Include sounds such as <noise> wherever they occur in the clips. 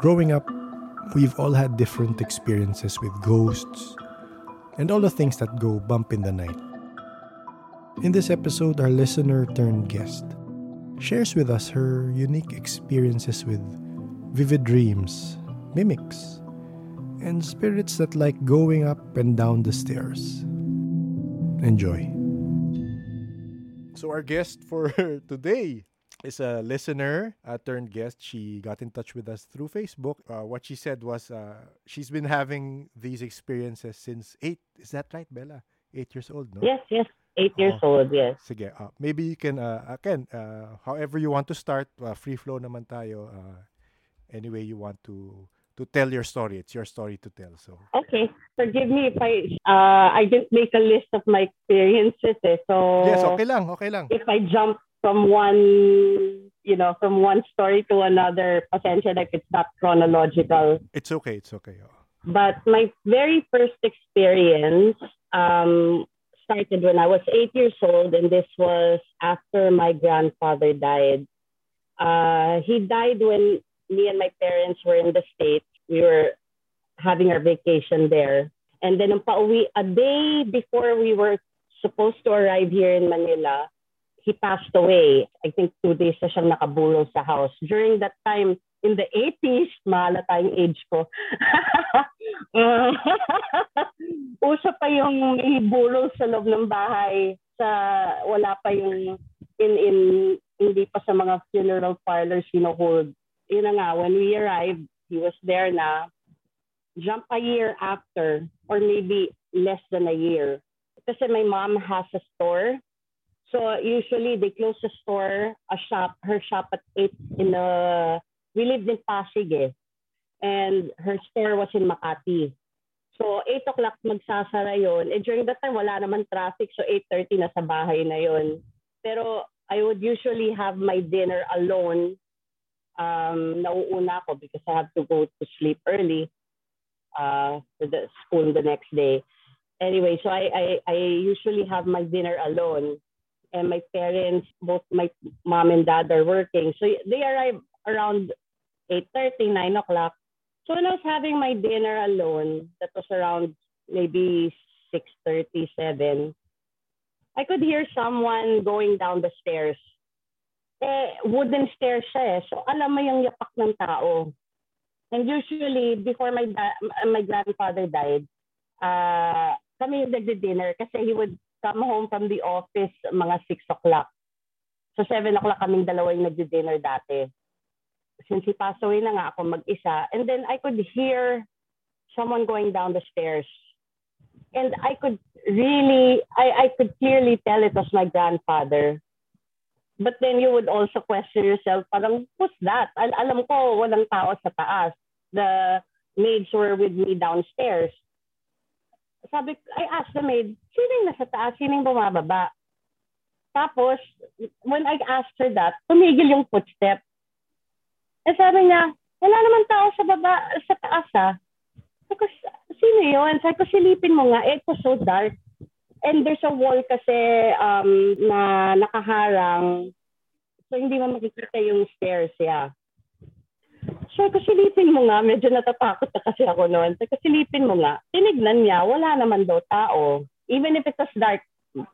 Growing up, we've all had different experiences with ghosts and all the things that go bump in the night. In this episode, our listener turned guest shares with us her unique experiences with vivid dreams, mimics, and spirits that like going up and down the stairs. Enjoy. So, our guest for <laughs> today is a listener uh, turned guest. She got in touch with us through Facebook. Uh, what she said was uh, she's been having these experiences since eight. Is that right, Bella? Eight years old, no? Yes, yes. Eight years oh. old, yes. Sige, uh, maybe you can, uh, again, uh, however you want to start, uh, free flow naman tayo. Uh, any way you want to to tell your story. It's your story to tell. So okay, forgive me if I uh, I didn't make a list of my experiences. Eh. So yes, okay lang, okay lang. If I jump from one, you know, from one story to another, pasensya like it's not chronological. It's okay. It's okay. But my very first experience um, started when I was eight years old, and this was after my grandfather died. Uh, he died when me and my parents were in the States. We were having our vacation there. And then, pauwi, a day before we were supposed to arrive here in Manila, he passed away. I think two days na siyang nakabulol sa house. During that time, in the 80s, mahala tayong age ko. <laughs> uh, <laughs> uso pa yung ibulol sa loob ng bahay sa wala pa yung in in hindi pa sa mga funeral parlors sinuhold. Yun na nga, when we arrived, he was there na. Jump a year after or maybe less than a year. Kasi my mom has a store So usually they close the store, a shop, her shop at 8 in the, we lived in Pasig eh. And her store was in Makati. So 8 o'clock magsasara yon. And during that time, wala naman traffic. So 8.30 na sa bahay na yon. Pero I would usually have my dinner alone. Um, nauuna ako because I have to go to sleep early uh, for the school the next day. Anyway, so I, I, I usually have my dinner alone and my parents, both my mom and dad are working. So they arrive around 8.30, 9 o'clock. So when I was having my dinner alone, that was around maybe 6.37, I could hear someone going down the stairs. Eh, wooden stairs siya eh. So alam mo yung yapak ng tao. And usually, before my da- my grandfather died, uh, kami yung nagdi-dinner kasi he would come home from the office mga 6 o'clock. So 7 o'clock kaming dalawa yung nagdi-dinner dati. Since he passed away na nga ako mag-isa. And then I could hear someone going down the stairs. And I could really, I, I could clearly tell it was my grandfather. But then you would also question yourself, parang, what's that? Al- alam ko, walang tao sa taas. The maids were with me downstairs sabi, I asked the maid, sino yung nasa taas, sino yung bumababa? Tapos, when I asked her that, tumigil yung footstep. Eh sabi niya, wala naman tao sa baba, sa taas ah. Sabi sino yun? Sabi ko, silipin mo nga, eh, it was so dark. And there's a wall kasi um, na nakaharang. So, hindi mo makikita yung stairs, yeah. So, kasilipin mo nga, medyo natatakot na kasi ako noon. So, kasilipin mo nga, tinignan niya, wala naman daw tao. Even if it was dark,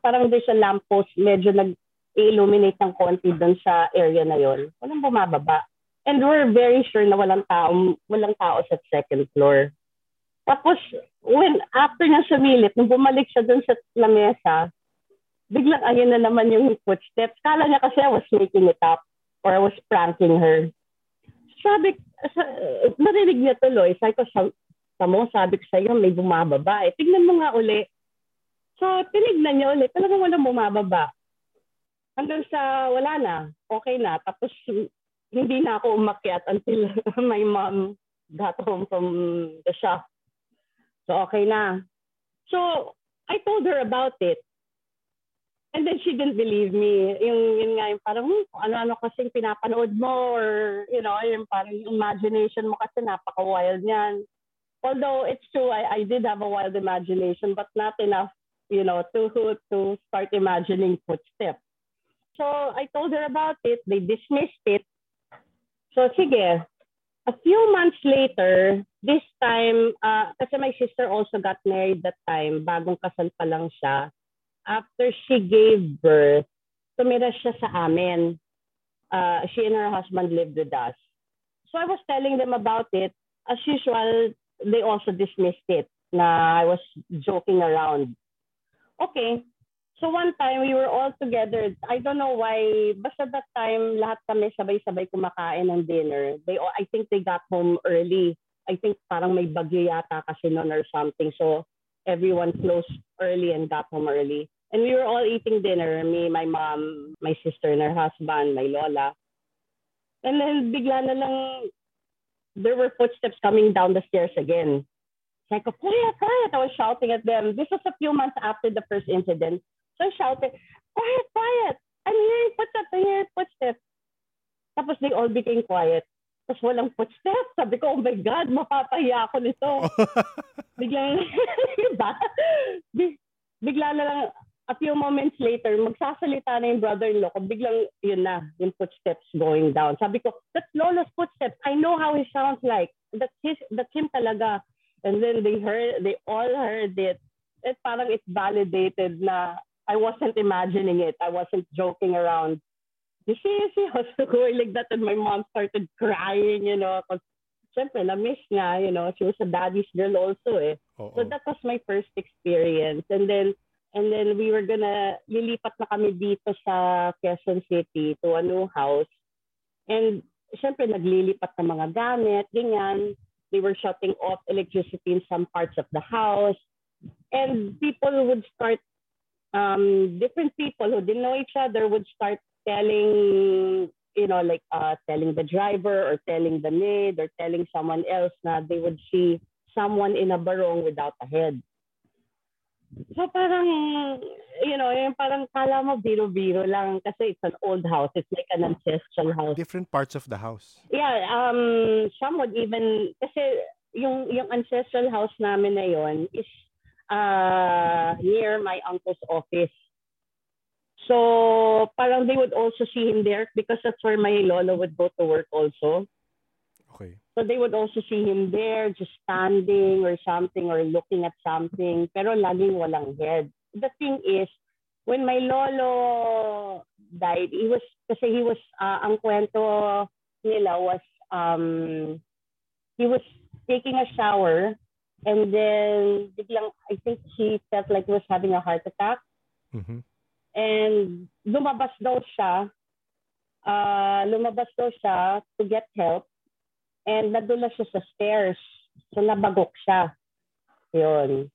parang there's a lamppost, medyo nag-illuminate ng konti doon sa area na yon. Walang bumababa. And we're very sure na walang tao, walang tao sa second floor. Tapos, when, after niya sumilip, nung bumalik siya doon sa lamesa, biglang ayun na naman yung footsteps. Kala niya kasi I was making it up or I was pranking her sabi, sa, narinig niya tuloy, sabi ko, sa, sa mo, sabi ko sa'yo, may bumababa. Eh, tignan mo nga uli. So, tinignan niya uli. Talagang walang bumababa. Hanggang sa wala na. Okay na. Tapos, hindi na ako umakyat until <laughs> my mom got home from the shop. So, okay na. So, I told her about it. And then she didn't believe me. Yung, yun nga, yung parang, hmm, ano-ano kasi pinapanood mo or, you know, yung parang imagination mo kasi napaka-wild niyan. Although it's true, I, I did have a wild imagination, but not enough, you know, to, to start imagining footsteps. So I told her about it. They dismissed it. So sige, a few months later, this time, uh, kasi my sister also got married that time, bagong kasal pa lang siya. After she gave birth, tumira siya sa amin. Uh, she and her husband lived with us. So I was telling them about it. As usual, they also dismissed it na I was joking around. Okay, So one time, we were all together. I don't know why. Basta that time, lahat kami sabay-sabay kumakain ng dinner. They, I think they got home early. I think parang may bagyo yata kasi noon or something. So everyone closed early and got home early. And we were all eating dinner. Me, my mom, my sister and her husband, my lola. And then bigla na lang, there were footsteps coming down the stairs again. Like, quiet, quiet. I was shouting at them. This was a few months after the first incident. So I shouted, quiet, quiet. I'm hearing footsteps, I'm hearing footsteps. Tapos they all became quiet. Tapos walang footsteps. Sabi ko, oh my God, mapapahiya ako nito. Biglang, <laughs> diba? Bigla na lang, <laughs> a few moments later, magsasalita na yung brother-in-law ko, biglang, yun na, yung footsteps going down. Sabi ko, that's Lolo's footsteps. I know how he sounds like. That's his, that's him talaga. And then they heard, they all heard it. At parang it validated na I wasn't imagining it. I wasn't joking around. You see, you see, <laughs> I was going like that and my mom started crying, you know, because syempre, na-miss nga, you know, she was a daddy's girl also eh. Oh, so that was my first experience. And then, and then we were gonna, lilipat na kami dito sa Quezon City to a new house. And syempre, naglilipat ng mga gamit, ganyan. They were shutting off electricity in some parts of the house. And people would start um, different people who didn't know each other would start telling, you know, like uh, telling the driver or telling the maid or telling someone else na they would see someone in a barong without a head. So parang, you know, yung parang kala mo biro-biro lang kasi it's an old house. It's like an ancestral house. Different parts of the house. Yeah, um, some would even, kasi yung, yung ancestral house namin na yon is uh, near my uncle's office. So parang they would also see him there because that's where my lolo would go to work also. So they would also see him there just standing or something or looking at something pero laging walang head. The thing is, when my lolo died, he was, kasi he was, uh, ang kwento nila was, um, he was taking a shower And then, biglang, I think he felt like he was having a heart attack. Mm-hmm. And lumabas daw siya, uh, lumabas daw siya to get help. And nadula siya sa stairs. So, nabagok siya. Yun.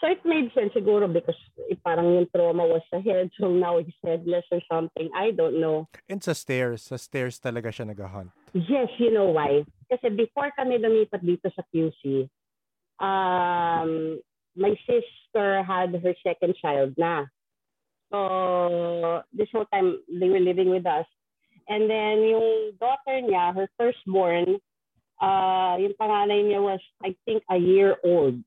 So, it made sense siguro because eh, parang yung trauma was sa head. So, now he's headless or something. I don't know. And sa stairs, sa stairs talaga siya nag-hunt? Yes, you know why? Kasi before kami lumipat dito sa QC, um, my sister had her second child na. So, this whole time, they were living with us. And then, yung daughter niya, her firstborn, uh, yung panganay niya was, I think, a year old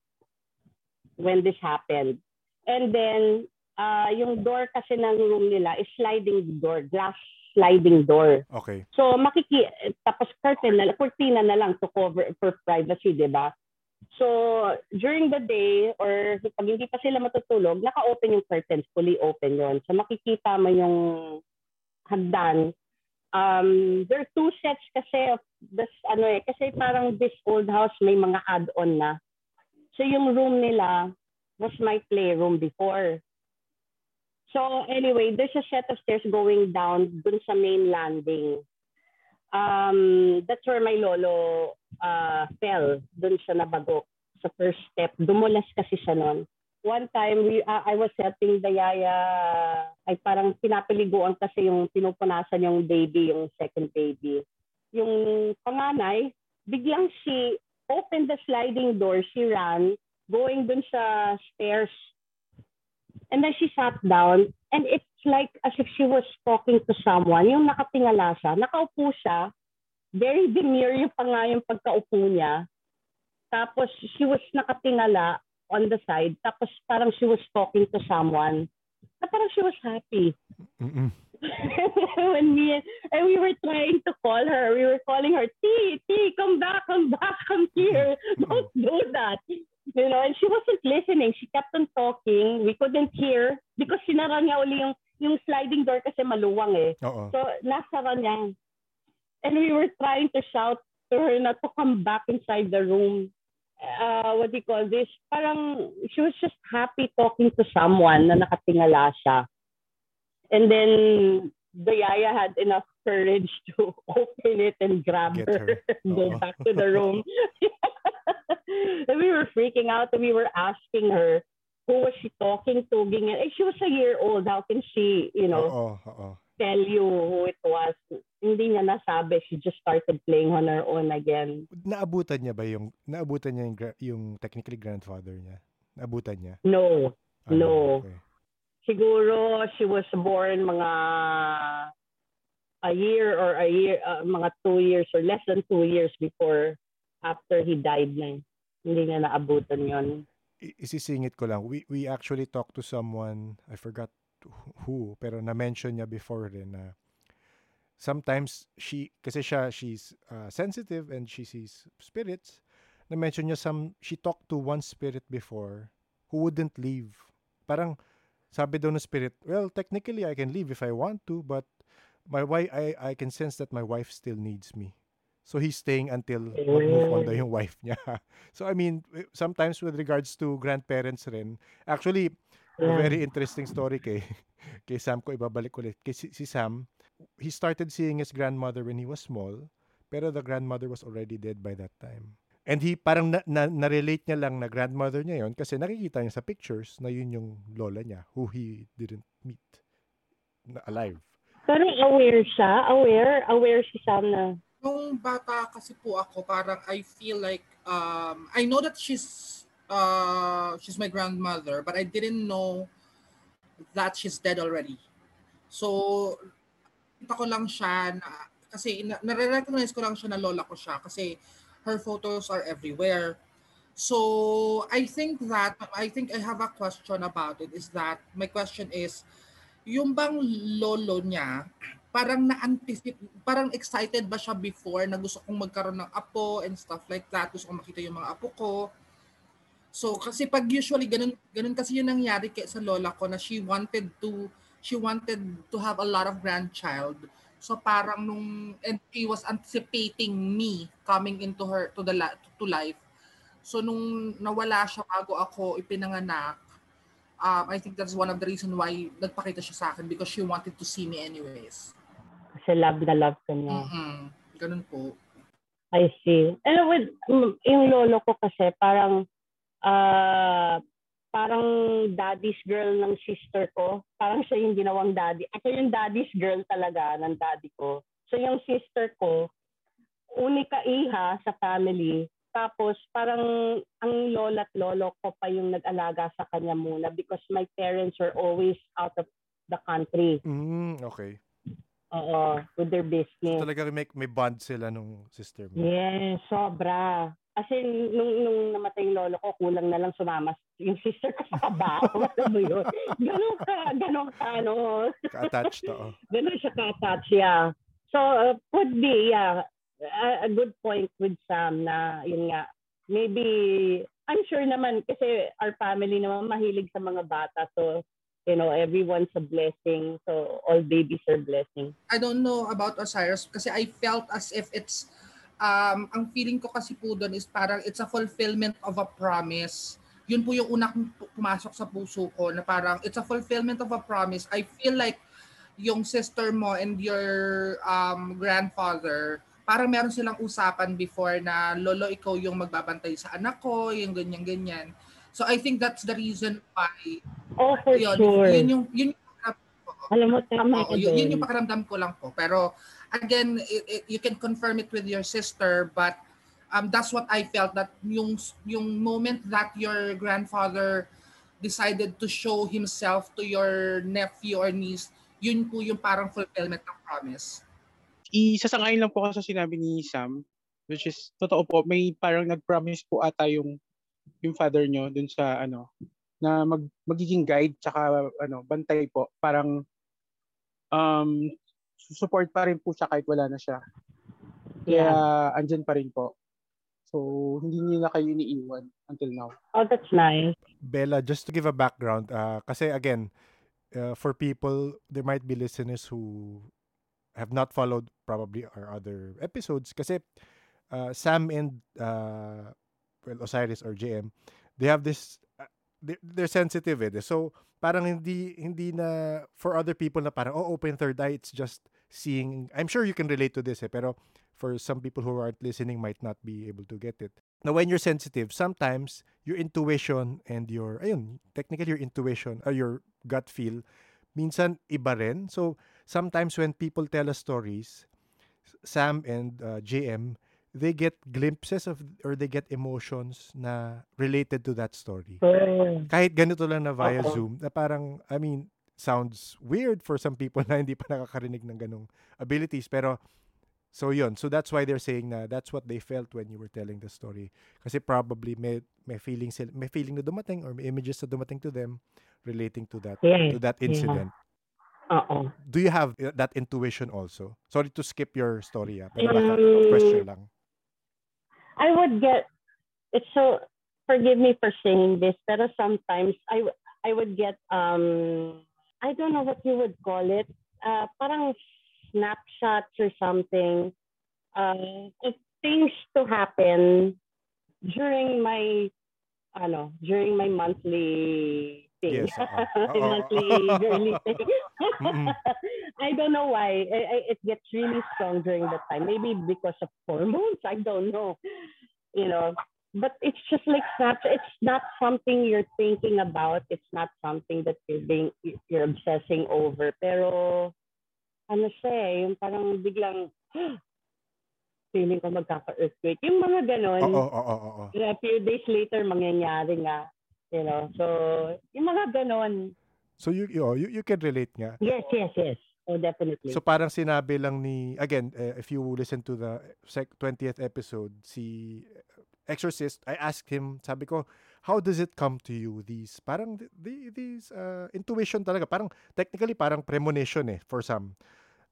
when this happened. And then, uh, yung door kasi ng room nila is sliding door, glass sliding door. Okay. So, makiki tapos curtain na, kurtina na lang to cover for privacy, di ba? So, during the day, or pag hindi pa sila matutulog, naka-open yung curtains, fully open yon So, makikita mo yung hagdan. Um, there are two sets kasi of this, ano eh, kasi parang this old house may mga add-on na. So, yung room nila was my playroom before. So, anyway, there's a set of stairs going down dun sa main landing. Um, that's where my lolo uh, fell dun siya nabagok sa first step. Dumulas kasi siya noon. One time, we, uh, I was helping the yaya, ay parang pinapaliguan kasi yung pinupunasan yung baby, yung second baby. Yung panganay, biglang she opened the sliding door, she ran, going dun sa stairs. And then she sat down, and it's like as if she was talking to someone. Yung nakatingala siya, nakaupo siya, very demure yung pa nga yung pagkaupo niya. Tapos she was nakatingala on the side. Tapos parang she was talking to someone. Na parang she was happy. Mm-mm. <laughs> when me and we were trying to call her. We were calling her, T, T, come back, come back, <laughs> come here. Don't do that. You know, and she wasn't listening. She kept on talking. We couldn't hear because sinara niya uli yung, yung sliding door kasi maluwang eh. Oo. So, nasara niya. And we were trying to shout to her not to come back inside the room. Uh, what do you call this? Parang she was just happy talking to someone na nakatingala siya. And then the yaya had enough courage to <laughs> open it and grab Get her, her. go Oo. back to the room. <laughs> and we were freaking out and we were asking her who was she talking to. Ganyan. Eh, she was a year old. How can she, you know, Oo, oo. Tell you who it was? Hindi niya nasabi. She just started playing on her own again. Naabutan niya ba yung, naabutan niya yung, yung technically grandfather niya? Naabutan niya? No. Ah, No. okay. Siguro she was born mga a year or a year, uh, mga two years or less than two years before after he died na. Hindi niya naabutan yon. I- isisingit ko lang. We, we actually talked to someone, I forgot who, pero na-mention niya before rin na sometimes she, kasi siya, she's uh, sensitive and she sees spirits. Na-mention niya some, she talked to one spirit before who wouldn't leave. Parang, sabi daw ng spirit, well, technically I can leave if I want to, but my wife, I, I can sense that my wife still needs me. So he's staying until mag-move on daw yung wife niya. <laughs> So I mean, sometimes with regards to grandparents rin, actually, a Yeah. very interesting story kay, <laughs> kay Sam ko, ibabalik ulit. Kay si, si Sam, he started seeing his grandmother when he was small, pero the grandmother was already dead by that time. And he parang na, na, na-relate niya lang na grandmother niya yon kasi nakikita niya sa pictures na yun yung lola niya who he didn't meet na alive. Pero aware siya, aware, aware si Sam na Nung bata kasi po ako, parang I feel like, um, I know that she's, uh, she's my grandmother, but I didn't know that she's dead already. So, kita ko lang siya na, kasi na, nare-recognize ko lang siya na lola ko siya kasi her photos are everywhere. So, I think that, I think I have a question about it is that, my question is, yung bang lolo niya, parang na-anticipate, parang excited ba siya before na gusto kong magkaroon ng apo and stuff like that. Gusto kong makita yung mga apo ko. So, kasi pag usually, ganun, ganun kasi yung nangyari kay sa lola ko na she wanted to, she wanted to have a lot of grandchild. So parang nung, and she was anticipating me coming into her, to the to life. So nung nawala siya bago ako ipinanganak, um, I think that's one of the reason why nagpakita siya sa akin because she wanted to see me anyways. kasi love na love ka niya. Mm-mm. Ganun po. I see. And with yung lolo ko kasi parang ah parang daddy's girl ng sister ko. Parang siya yung ginawang daddy. Ako yung daddy's girl talaga ng daddy ko. So yung sister ko, unika iha sa family. Tapos parang ang lola at lolo ko pa yung nag-alaga sa kanya muna because my parents were always out of the country. Mm, okay. Oo, with their So, business. talaga may, may bond sila nung sister mo. Yes, sobra. Kasi nung, nung namatay yung lolo ko, kulang na lang sumama yung sister ko sa kabaho. <laughs> Alam mo yun? Ganun ka, ganun ka, ano. Ka-attached, oo. <laughs> Ganun siya ka-attach, yeah. So, uh, could be, yeah, a, a good point with Sam na, yun nga, maybe, I'm sure naman, kasi our family naman mahilig sa mga bata. So, you know, everyone's a blessing. So, all babies are blessing. I don't know about Osiris kasi I felt as if it's um ang feeling ko kasi po doon is parang it's a fulfillment of a promise. Yun po yung unang pu- pumasok sa puso ko na parang it's a fulfillment of a promise. I feel like yung sister mo and your um grandfather parang meron silang usapan before na lolo ikaw yung magbabantay sa anak ko, yung ganyan ganyan. So I think that's the reason why Oh, for yun, sure. yun yung yun yung Alam mo, tama ka yun, yun yung pakiramdam ko lang po. Pero again, it, it- you can confirm it with your sister, but um, that's what I felt that yung yung moment that your grandfather decided to show himself to your nephew or niece, yun po yung parang fulfillment ng promise. isasangayin lang po ako sa sinabi ni Sam, which is, totoo po, may parang nag-promise po ata yung yung father nyo dun sa ano, na mag, magiging guide tsaka ano, bantay po. Parang um, support pa rin po siya kahit wala na siya. Kaya Yeah. andyan pa rin po. So, hindi niyo na kayo iniiwan until now. Oh, that's nice. Bella, just to give a background, uh, kasi again, uh, for people, there might be listeners who have not followed probably our other episodes kasi uh, Sam and uh, well Osiris or JM, they have this uh, they, they're sensitive eh. So parang hindi hindi na for other people na parang oh open third eye it's just seeing I'm sure you can relate to this eh pero for some people who aren't listening might not be able to get it. Now when you're sensitive, sometimes your intuition and your ayun, technically your intuition or your gut feel minsan iba rin. So sometimes when people tell us stories, Sam and uh, JM, they get glimpses of or they get emotions na related to that story. Kahit ganito lang na via Oo. Zoom, na parang, I mean, sounds weird for some people <laughs> na hindi pa nakakarinig ng ganong abilities. Pero, so yun. So that's why they're saying na that's what they felt when you were telling the story. Kasi probably may, may feeling may feeling na dumating or may images na dumating to them relating to that Yes. to that yeah. incident. Oo. Do you have uh, that intuition also? Sorry to skip your story, ah, pero Mm. question lang. I would get it's so forgive me for saying this, pero sometimes I I would get um I don't know what you would call it. Uh, parang snapshots or something uh, of things to happen during my ano during my monthly thing. Yes, oo. <laughs> My monthly girly <laughs> thing. <laughs> I don't know why. I, I, it gets really strong during that time. Maybe because of hormones. I don't know. You know, but it's just like that. It's not something you're thinking about. It's not something that you're being you're obsessing over. Pero ano siya eh, yung parang biglang <gasps> feeling ko magkaka-earthquake. Yung mga ganon. Oo, oo, oo, oo. A few days later, mangyayari nga. You know, so yung mga ganon. So you, you, oh, you you can relate nga. Yes, yes, yes. Oh, definitely. So parang sinabi lang ni again uh, if you listen to the sec- 20th episode si Exorcist I asked him sabi ko how does it come to you these parang th- the, these uh, intuition talaga parang technically parang premonition eh for some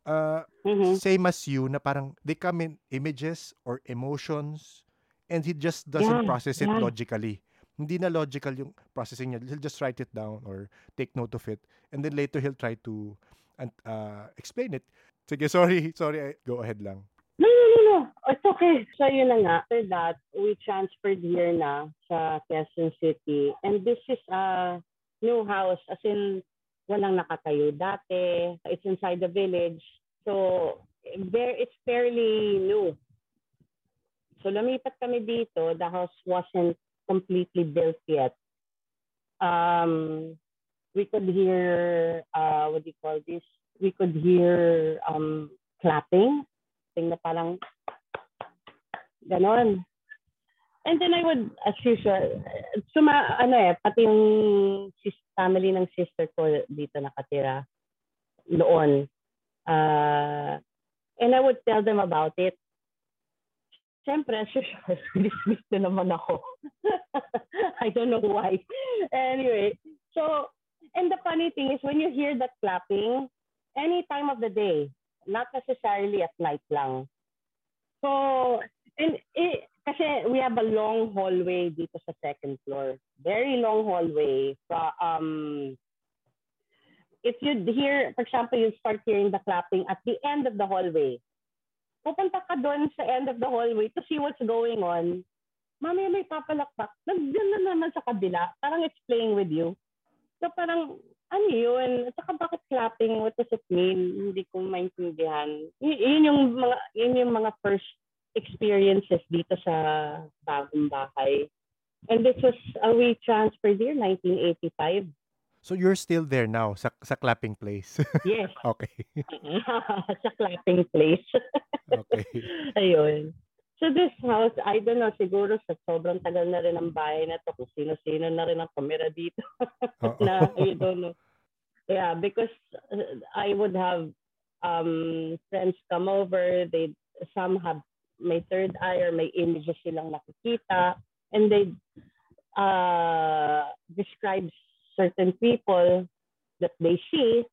uh, Mhm. same as you na parang they come in images or emotions and he just doesn't Yeah, process it yeah. logically. Hindi na logical yung processing niya. He'll just write it down or take note of it and then later he'll try to and uh, explain it. Sige, sorry, sorry. Go ahead lang. No, no. It's okay. So yun na nga. After that, we transferred here na sa Quezon City. And this is a new house. As in, walang nakatayo dati. It's inside the village. So, there it's fairly new. So, lumipat kami dito. The house wasn't completely built yet. Um, we could hear, uh, what do you call this? We could hear um, clapping na parang ganon. And then I would, as usual, suma, ano eh, pati yung sis, family ng sister ko dito nakatira noon. Uh, and I would tell them about it. Siyempre, as usual, <laughs> dismiss na naman ako. <laughs> I don't know why. Anyway, so, and the funny thing is when you hear that clapping, any time of the day, not necessarily at night lang. So, and eh, kasi we have a long hallway dito sa second floor. Very long hallway. Fra- um, if you hear, for example, you start hearing the clapping at the end of the hallway, pupunta ka doon sa end of the hallway to see what's going on. Mami, may papalakpak. Nandiyan na naman sa kabila. Parang it's playing with you. So parang, ano yun? At saka bakit clapping? What does it mean? Hindi ko maintindihan. Y- yun yung mga, yun yung mga first experiences dito sa bagong bahay. And this was, uh, we transferred here 1985. So you're still there now sa, sa clapping place. <laughs> Yes. okay. <laughs> sa clapping place. Okay. <laughs> Ayun. So this house, I don't know, siguro sa sobrang tagal na rin ang bahay na to, kung sino-sino na rin ang kamera dito. <laughs> Na, you don't know. Yeah, because uh, I would have um, friends come over, they some have may third eye or may images silang nakikita, and they uh, describe certain people that they see,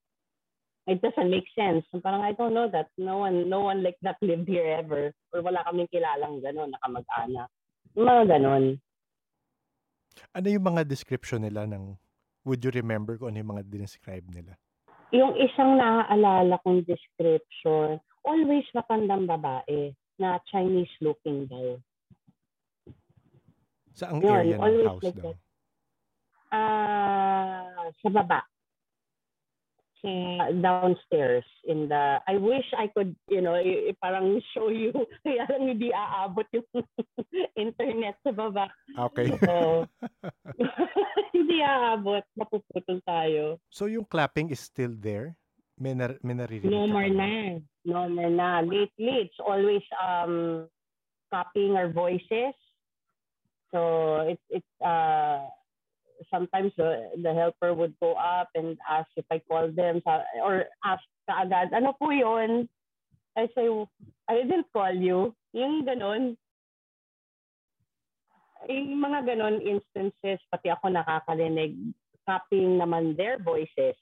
it doesn't make sense. Parang I don't know that. No one, no one like that lived here ever. Or wala kaming kilalang gano'n, nakamag-anak. Mga gano'n. Ano yung mga description nila ng, would you remember kung ano yung mga describe nila? Yung isang naaalala kong description, always matandang babae na Chinese looking daw. Sa ang Yun, area ng always house like daw? Ah, sa baba. Sa downstairs in the I wish I could, you know, i- i- parang show you <laughs> kaya lang hindi aabot yung <laughs> internet sa baba. Okay. So, <laughs> hindi aabot, mapuputol tayo. so yung clapping is still there? May, nar- may naririnig No more na. No more na. Lately, it's always um copying our voices. So it's it's uh sometimes the, the helper would go up and ask if I call them or ask kaagad, ano po yun? I say, I didn't call you. Yung ganon. Yung mga ganon instances, pati ako nakakarinig, copying naman their voices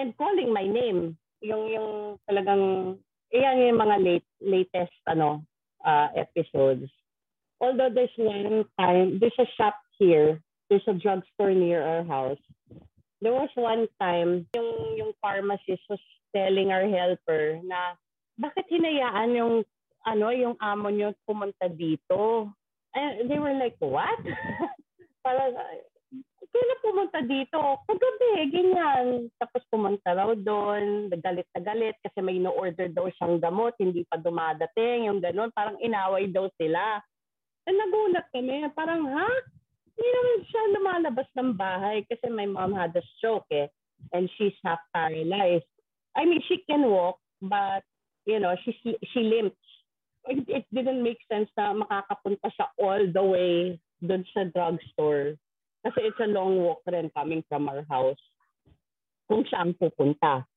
and calling my name. Yung yung talagang iyan yung mga late, latest ano uh, episodes. Although there's one time, there's a shop here, there's a drugstore near our house. There was one time, yung yung pharmacist was telling our helper na bakit hinayaan yung ano yung amo niyo pumunta dito? And they were like, what? <laughs> Parang, kailan pumunta dito? Kagabi, ganyan. Tapos pumunta raw doon, galit na galit kasi may no-order daw siyang gamot, hindi pa dumadating, yung ganun. Parang inaway daw sila. And nagulat kami, parang, ha? Hindi naman siya lumalabas ng bahay kasi my mom had a stroke eh. And she's half paralyzed. I mean, she can walk, but, you know, she, she limps. It, it didn't make sense na makakapunta siya all the way doon sa drugstore. Kasi it's a long walk rin coming from our house. Kung saan pupunta.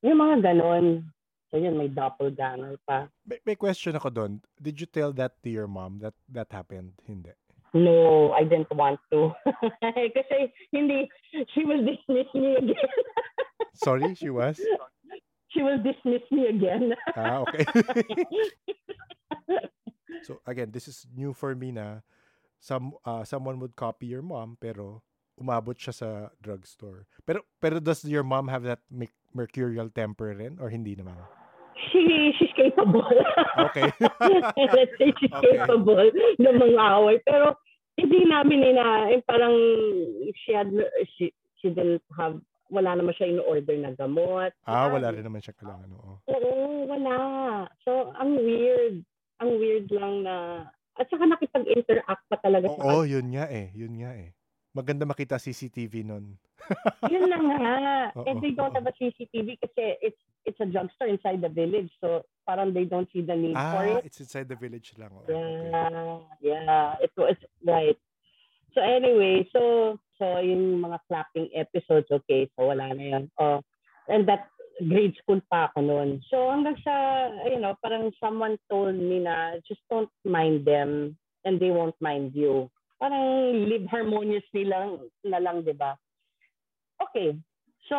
Yung mga ganon. So yun, may doppelganger pa. May, may question ako doon. Did you tell that to your mom that that happened? Hindi. No, I didn't want to. <laughs> Kasi hindi, she will dismiss me again. <laughs> Sorry, she was? she will dismiss me again. Ah, okay. <laughs> so again, this is new for me na some uh, someone would copy your mom pero umabot siya sa drugstore. Pero pero does your mom have that me- mercurial temper rin or hindi naman? She she's capable. Okay. Let's <laughs> say she's Okay. capable ng mga away. Pero hindi namin ina, eh, parang she had, she, she didn't have, wala naman siya in-order na gamot. ah, wala rin naman siya kailangan. Oo. Oo, wala. So, ang weird. Ang weird lang na, at saka nakipag-interact pa talaga Oo, sa yun nga eh. Yun nga eh. Maganda makita CCTV nun. <laughs> Yun lang nga. Oo, And they don't have a CCTV kasi it's it's a drugstore inside the village. So, parang they don't see the need for Ah, it. it's inside the village lang. Okay. Yeah, yeah, it was right. So anyway, so so yung mga clapping episodes, okay, so wala na yun. Oh, and that grade school pa ako noon. So hanggang sa, you know, parang someone told me na just don't mind them and they won't mind you. Parang live harmoniously lang na lang, di ba? Okay. So,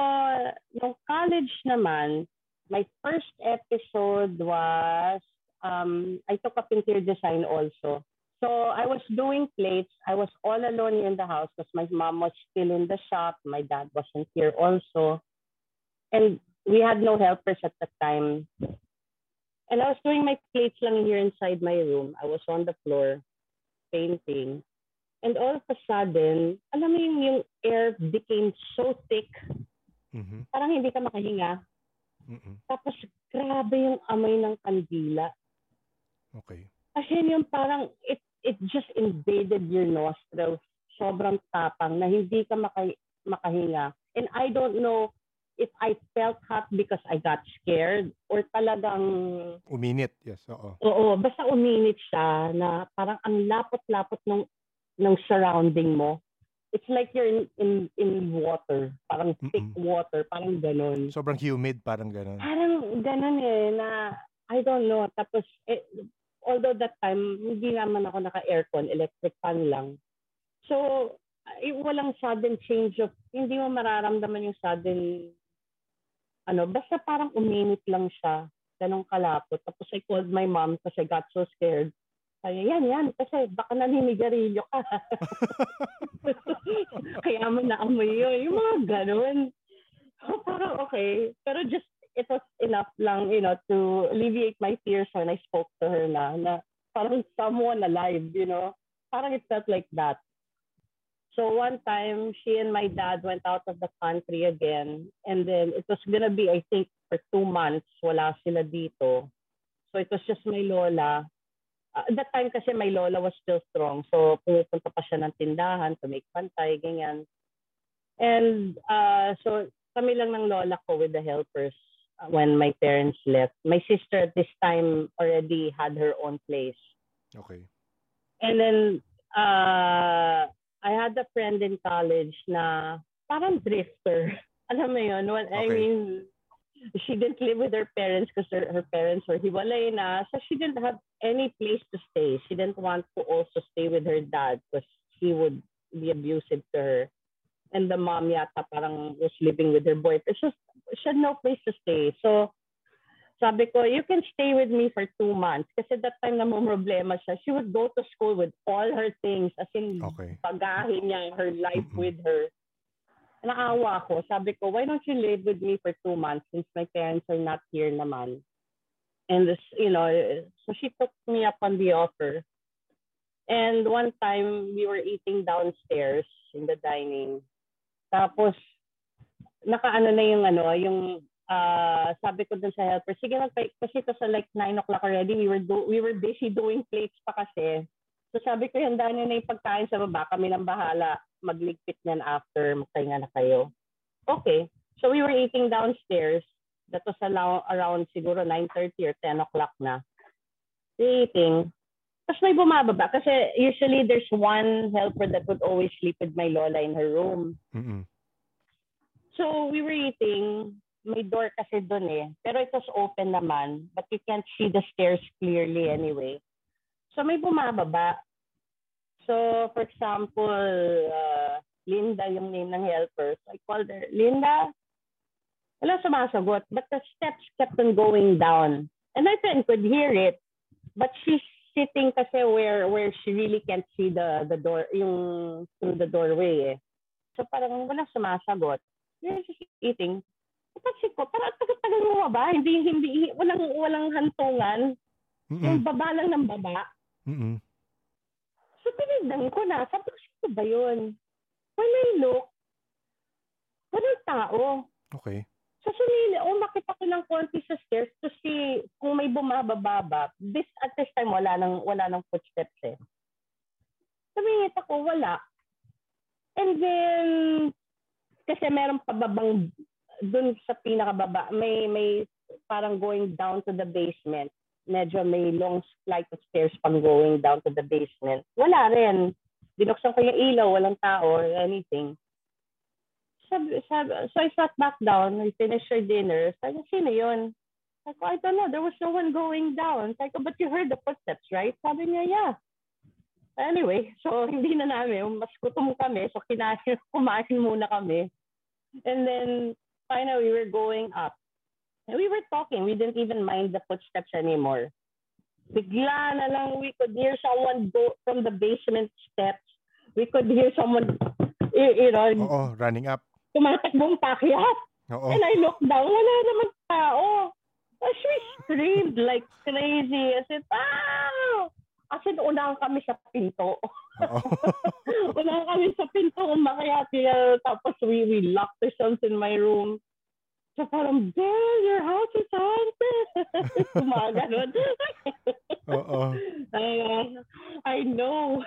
yung college naman, my first episode was um, I took up interior design also. So I was doing plates. I was all alone in the house because my mom was still in the shop. My dad wasn't here also. And we had no helpers at the time. And I was doing my plates lang here inside my room. I was on the floor painting. And all of a sudden, alam mo yung, yung air became so thick, Mhm. parang hindi ka makahinga. Mhm. Tapos grabe yung amoy ng kandila. Okay. As in yung parang it it just invaded your nostrils. Sobrang tapang na hindi ka maka, makahinga. And I don't know if I felt hot because I got scared or talagang Uminit. Yes, oo. oo, basta uminit siya na parang ang lapot-lapot ng ng surrounding mo. It's like you're in in, in water, parang thick Mm-mm. water, parang ganun. Sobrang humid, parang ganun. Parang ganun eh, na I don't know. Tapos, eh, although that time, hindi naman ako naka-aircon, electric fan lang. So, eh, walang sudden change of, hindi mo mararamdaman yung sudden ano, basta parang uminit lang siya. Ganong kalapot. Tapos I called my mom kasi I got so scared. Kaya yan, yan. Kasi baka naninigarilyo ka. <laughs> Kaya mo naamoy yun. Yung mga ganun. So parang okay. Pero just, it was enough lang, you know, to alleviate my fears when I spoke to her na, na parang someone alive, you know. Parang it felt like that. So one time, she and my dad went out of the country again. And then it was gonna be, I think, for two months, wala sila dito. So it was just my lola. Uh, that time kasi my lola was still strong. So pumupunta pa siya ng tindahan to make pantay, ganyan. And uh, so kami lang ng lola ko with the helpers uh, when my parents left. My sister at this time already had her own place. Okay. And then, uh, I had a friend in college na parang drifter. <laughs> Alam mo yun? I Okay. mean, she didn't live with her parents because her, her parents were hiwalay na. So she didn't have any place to stay. She didn't want to also stay with her dad because he would be abusive to her. And the mom yata parang was living with her boyfriend. Just, she had no place to stay. So, sabi ko, you can stay with me for two months. Kasi that time na problema siya, she would go to school with all her things. As in, Okay. bagahin niya her life Mm-mm. with her. Naawa ko. Sabi ko, why don't you live with me for two months since my parents are not here naman? And this, you know, so she took me up on the offer. And one time, we were eating downstairs in the dining. Tapos, nakaano na yung ano, yung ah, sabi ko dun sa helper, sige magpa kasi ito sa like 9 o'clock already, we were do, we were busy doing plates pa kasi. So sabi ko, yung daan na yung pagkain sa baba, kami lang bahala, magligpit niyan after, magpahinga na kayo. Okay. So we were eating downstairs. That was around, siguro 9.30 or 10 o'clock na. Eating. Tapos may bumababa. Kasi usually there's one helper that would always sleep with my lola in her room. Mm-mm. So we were eating, may door kasi doon eh. Pero it was open naman, but you can't see the stairs clearly anyway. So may bumababa. So for example, uh, Linda yung name ng helper. So I called her, Linda, wala sumasagot, but the steps kept on going down. And my friend could hear it, but she's sitting kasi where where she really can't see the the door, yung through the doorway eh. So parang wala sumasagot. We're just eating. Napansin ko, parang tagal-tagal mo ba? Hindi, hindi, walang, walang hantungan. Yung Mm-mm. baba lang ng baba. Mm-mm. So tinignan ko na, sabi ko, sino ba yun? When I look, walang tao. Okay. So sumili, umakit ako ng konti sa stairs to see kung may bumababa ba. This, at this time, wala nang, wala nang footsteps eh. Tumingit ako, wala. And then, kasi meron pababang, dun sa pinakababa, may, may parang going down to the basement. Medyo may long flight of stairs pang going down to the basement. Wala rin. Binuksan ko yung ilaw, walang tao or anything. Sabi, sabi, so I sat back down, we finished our dinner. Sabi sino yun? Sabi ko, I don't know, there was no one going down. Sabi ko, but you heard the footsteps, right? Sabi niya, yeah. Anyway, so <laughs> hindi na namin, mas gutom kami, so kinain, <laughs> kumain muna kami. And then, finally, we were going up. And we were talking, we didn't even mind the footsteps anymore. Bigla na lang, we could hear someone go from the basement steps. We could hear someone, you, you know, Oo, running up. tumatakbong pakyat. Oo. And I looked down, wala naman tao. As we screamed like crazy. I said, ah! As in, unahan kami sa pinto. <laughs> Unahan kami sa pinto umakyat. Tapos we, we locked ourselves in my room. So parang, Belle, your house is haunted. <laughs> Gumaganon. Oo. <laughs> I, I know.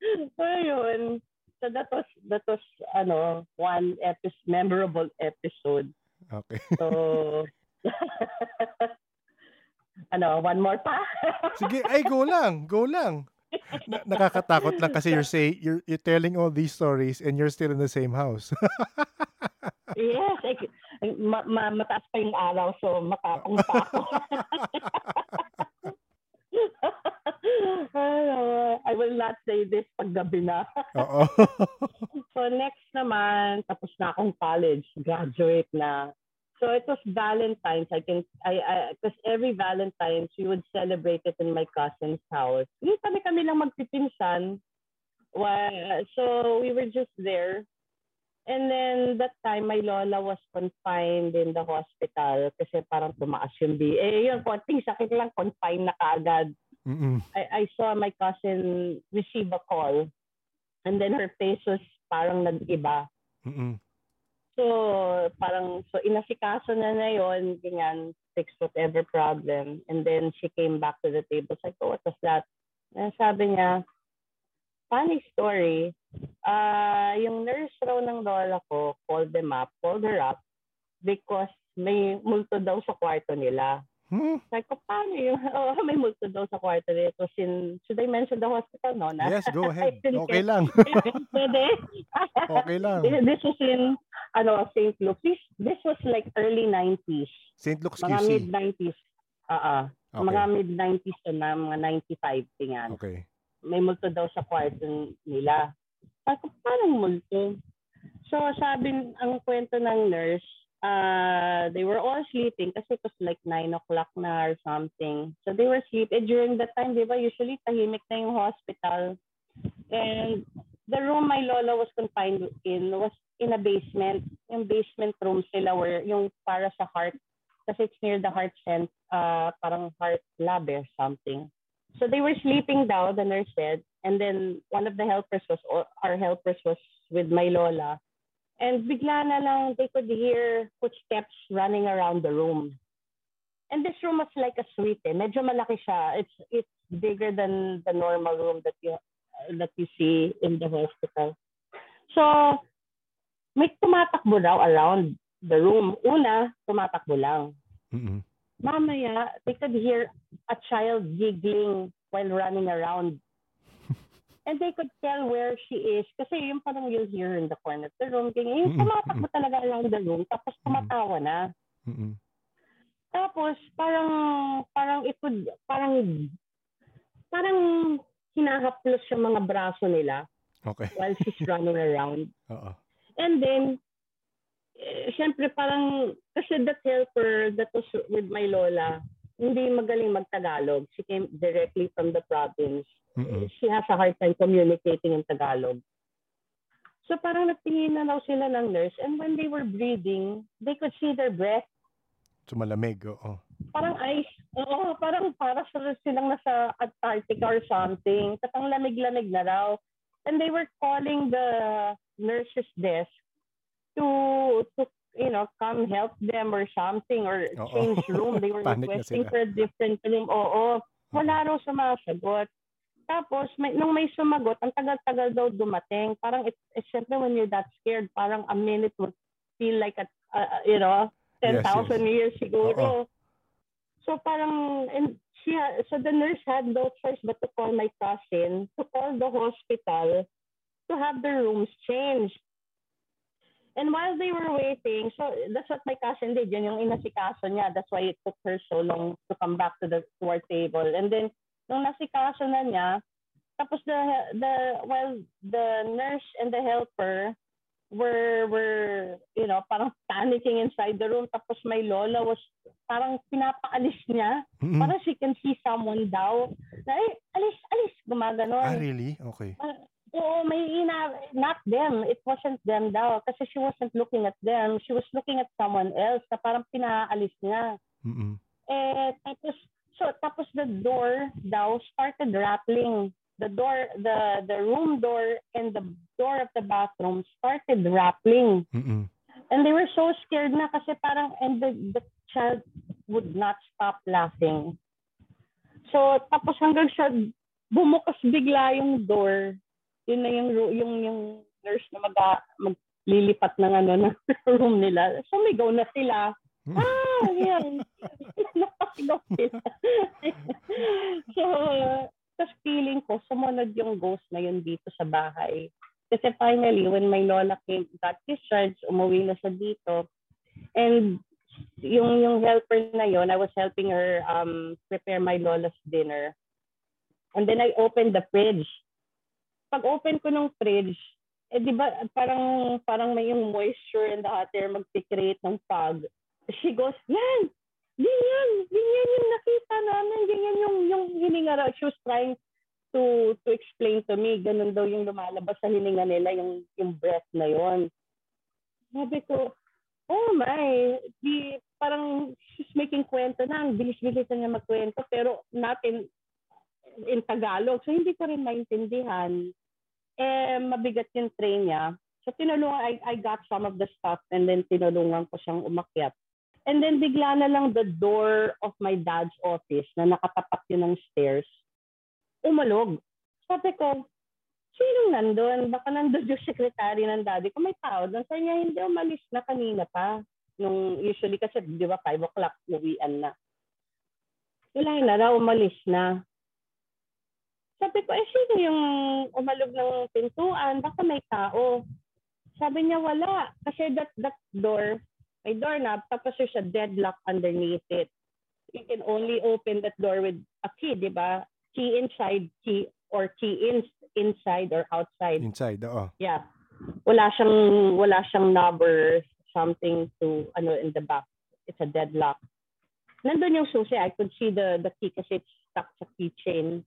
<laughs> Ayun. So that was, that was, ano, one episode, memorable episode. Okay. So, ano, one more pa? Sige, ay go lang, go lang. Na- nakakatakot lang kasi you're say you're, you're telling all these stories and you're still in the same house. <laughs> yes, eh, ma- ma- mataas pa yung araw, so matapang pa ako. <laughs> I will not say this pag gabi na. Oo. <laughs> so next naman, tapos na akong college, graduate na. So it was Valentine's. I can, I, because every Valentine's, we would celebrate it in my cousin's house. Hindi kami kami lang magpipinsan. So we were just there. And then that time, my lola was confined in the hospital kasi parang tumaas yung B. Eh, yung konting sakit lang, confined na kaagad. Mm-mm. I, I saw my cousin receive a call. And then her face was parang nag-iba. Mm-mm. So, parang, so inasikaso na na yun, ganyan, fix whatever problem. And then she came back to the table. Sabi ko, what was that? And sabi niya, funny story, ah yung nurse raw ng lola ko called them up, called her up, because may multo daw sa kwarto nila. Hmm? Sabi ko, paano yung, <laughs> oh, may multo daw sa kwarto. So, sin, should I mention the hospital, no? Na? Yes, go ahead. <laughs> <laughs> Okay lang. Pwede? Okay lang. This was in, ano, St. Luke. This, this was like early 90s. St. Luke's Mga QC. mid-90s. Ah, ah. Okay. Mga mid-90s to na, mga 95 tingnan. Okay. May multo daw sa kwarto nila. Sabi ko, parang multo? So, sabi, ang kwento ng nurse, uh, they were all sleeping kasi it was like 9 o'clock na or something. So, they were sleeping. During that time, di ba, usually tahimik na yung hospital. And the room my lola was confined in was in a basement. Yung basement room sila were yung para sa heart kasi it's near the heart center, uh, parang heart lab or something. So they were sleeping down, the nurse said, and then one of the helpers was, our helpers was with my lola. And bigla na lang, they could hear footsteps running around the room. And this room was like a suite. Eh. Medyo malaki siya. It's it's bigger than the normal room that you that you see in the hospital. So, may tumatakbo daw around the room. Una, tumatakbo lang. Mm-mm. Mamaya, they could hear a child giggling while running around. And they could tell where she is. Kasi yung parang you'll hear in the corner of the room. Ganyan. Yung tumatakbo talaga around the room. Tapos tumatawa na. Mm-mm. Tapos parang parang it would parang parang hinahaplos yung mga braso nila Okay. while she's <laughs> running around. Oo. And then eh, syempre parang kasi that helper that was with my lola hindi magaling magtagalog. She came directly from the province. Mm-mm. She has a hard time communicating in Tagalog. So parang nagtingin na daw sila ng nurse and when they were breathing, they could see their breath So malamig, oo. parang ice. Oo, parang para silang nasa Antarctica or something. Tapos ang lamig-lamig na raw. And they were calling the nurse's desk to, to you know, come help them or something or Oo. change room. They <laughs> were requesting for a different room. Oo. Wala raw sumasagot. Tapos, may, nung may sumagot, ang tagal-tagal daw dumating. Parang, it, it, syempre, when you're that scared, parang a minute would feel like, a, a- you know, 10,000 Yes, yes. years siguro. Oo. So parang, and she, so the nurse had no choice but to call my cousin, to call the hospital to have the rooms changed. And while they were waiting, so that's what my cousin did, yun yung inasikaso niya. That's why it took her so long to come back to the to our table. And then, nung nasikaso na niya, tapos the, the, while the nurse and the helper were, were, you know, parang panicking inside the room. Tapos my lola was parang pinapaalis niya. Mm-mm. Parang she can see someone daw. Na, ay, alis, alis, gumaganon. Ah, really? Okay. Oo, may ina, not them. It wasn't them daw. Kasi she wasn't looking at them. She was looking at someone else na parang pinaalis niya. Mm-mm. Eh, tapos, so, tapos the door daw started rattling. The door, the, the room door and the door of the bathroom started rattling. Mm-mm. And they were so scared na kasi parang, and the, the child would not stop laughing. So, tapos hanggang sa bumukas bigla yung door, yun na yung, yung, yung nurse na mag, maglilipat ng ano, <laughs> ng room nila. Sumigaw na sila. Hmm. Ah, yan. <laughs> Sila. <laughs> so, tapos feeling ko, sumunod yung ghost na yun dito sa bahay. Kasi finally, when my lola came, got discharged, umuwi na siya dito. And yung yung helper na yon, I was helping her um, prepare my lola's dinner. And then I opened the fridge. Pag open ko ng fridge, eh di ba parang parang may yung moisture in the hot air mag-create ng fog. she goes, yan, ganyan, ganyan yung nakita namin, ganyan yung, yung hininga raw. She was trying to to explain to me, ganun daw yung lumalabas sa hininga nila, yung, yung breath na yon. Sabi ko, oh my, di, parang she's making kwento na, ang bilis-bilis na niya magkwento, pero natin in Tagalog. So, hindi ko rin maintindihan. Eh, mabigat yung train niya. So, tinulungan, I, I got some of the stuff and then tinulungan ko siyang umakyat. And then bigla na lang the door of my dad's office na nakatapat yun ng stairs, umalog. Sabi ko, sinong nandun? Baka nandun yung secretary ng daddy ko. May tao doon. Sabi niya, hindi umalis na kanina pa. Nung usually kasi, di ba, 5 o'clock, uwian na. Wala na raw, umalis na. Sabi ko, eh, sino yung umalog ng pintuan? Baka may tao. Sabi niya, wala. Kasi that, that door, may doorknob, tapos there's a deadlock underneath it. You can only open that door with a key, di ba? Key inside, key, or key in, inside or outside. Inside, oo. Yeah. Wala siyang, wala siyang knob or something to, ano, in the back. It's a deadlock. Nandun yung susi. I could see the, the key kasi it's stuck sa keychain.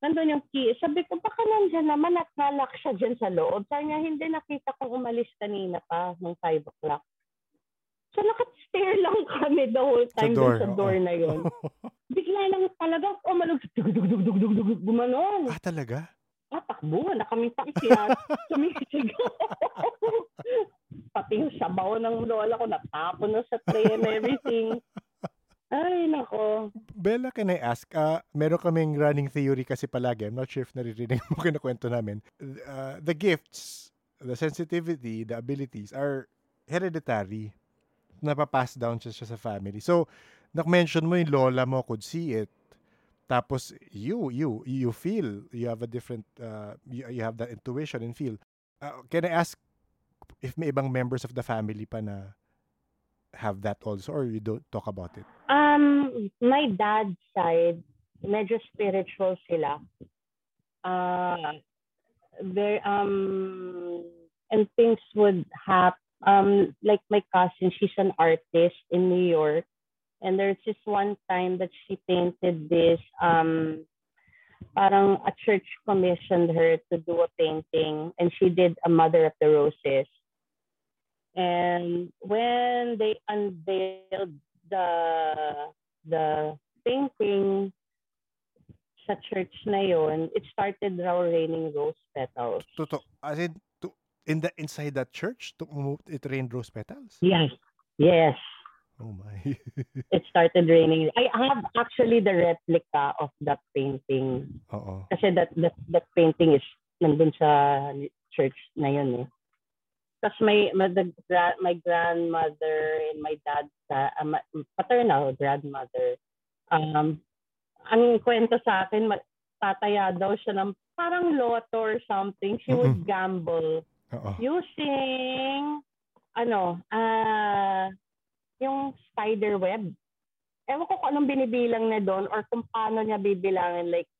Nandun yung key. Sabi ko, baka nandyan naman at nalock siya dyan sa loob. Sabi niya, hindi nakita kong umalis kanina pa nung 5 o'clock. So nakastare lang kami the whole time Sa door, sa door oo. na yun. <laughs> Bigla lang talaga umalog. Dug, dug, dug, dug, dug, dug, gumanon. ah, talaga? Ah, takbo. Na kaming pakikyat. <laughs> Sumisigaw. Pati yung sabaw ng lola ko natapon na sa tray and everything. Ay, nako. Bella, can I ask, uh, meron kaming running theory kasi palagi, I'm not sure if naririnig mo <laughs> kinakwento namin, uh, the gifts, the sensitivity, the abilities are hereditary. Napapass down siya, siya sa family. So, nak-mention mo yung lola mo could see it. Tapos, you, you, you feel, you have a different, uh, you, you have that intuition and feel. Uh, can I ask if may ibang members of the family pa na have that also or you don't talk about it? Um, my dad's side, medyo spiritual sila. Uh, very, um, and things would happen. Um, like my cousin, she's an artist in New York. And there's this one time that she painted this, um, parang a church commissioned her to do a painting and she did a Mother of the Roses. And when they unveiled the the painting sa church na yon, it started raw raining rose petals. Totoo. As in, in the inside that church, it rained rose petals? Yes. Yes. Oh my. <laughs> It started raining. I have actually the replica of that painting. Oo. Kasi that, that, that painting is nandun sa church na yun eh. Tapos my, my, the, my grandmother and my dad's uh, uh, paternal grandmother, um, ang kwento sa akin, tataya daw siya ng parang lotto or something. She would gamble Oo. using, ano, ah, yung spider web. Ewan ko kung anong binibilang na doon or kung paano niya bibilangin. Like,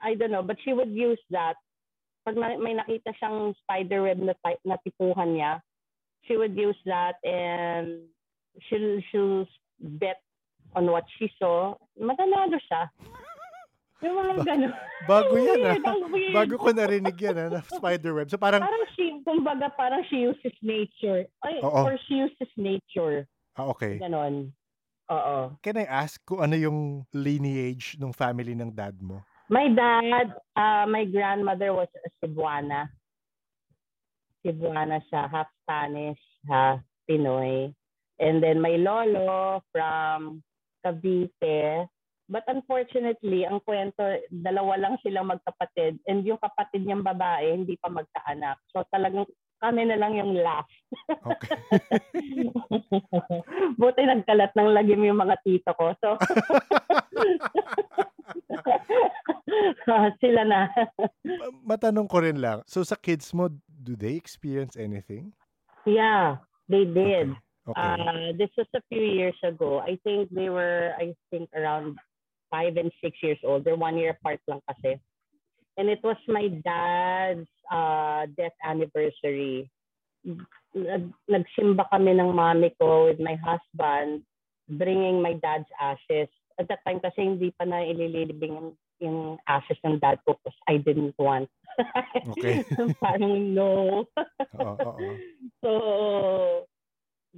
I don't know, but she would use that. Pag may nakita siyang spider web na, ti- na tipuhan niya, she would use that and she'll, she'll bet on what she saw. Matanado siya. Yung mga gano'n. Bago <laughs> yan ah. Weird, ang weird. Bago ko narinig yan ah, na spiderweb. So parang, Parang she, kumbaga, parang she uses nature. Ay, Oo. or she uses nature. ah, okay. Ganon. Oo. Can I ask kung ano yung lineage ng family ng dad mo? My dad, uh, my grandmother was a Cebuana. Cebuana siya, half Spanish, half Pinoy. And then my lolo from Cavite. But unfortunately, ang kwento, dalawa lang silang magkapatid. And yung kapatid niyang babae, hindi pa magkaanak. So talagang kami na lang yung last. Okay. <laughs> Buti nagkalat ng lagim yung mga tito ko. So, <laughs> sila na. Ma- Matanong ko rin lang. So sa kids mo, do they experience anything? yeah, they did. Okay. Uh, this was a few years ago. I think they were, I think, around five and six years old. They're one year apart lang kasi. And it was my dad's uh, death anniversary. nag, nagsimba kami ng mami ko with my husband, bringing my dad's ashes. At that time kasi hindi pa na ililibing yung, ashes ng dad ko because I didn't want. Okay. <laughs> Parang no. <laughs> Oo, oo. So,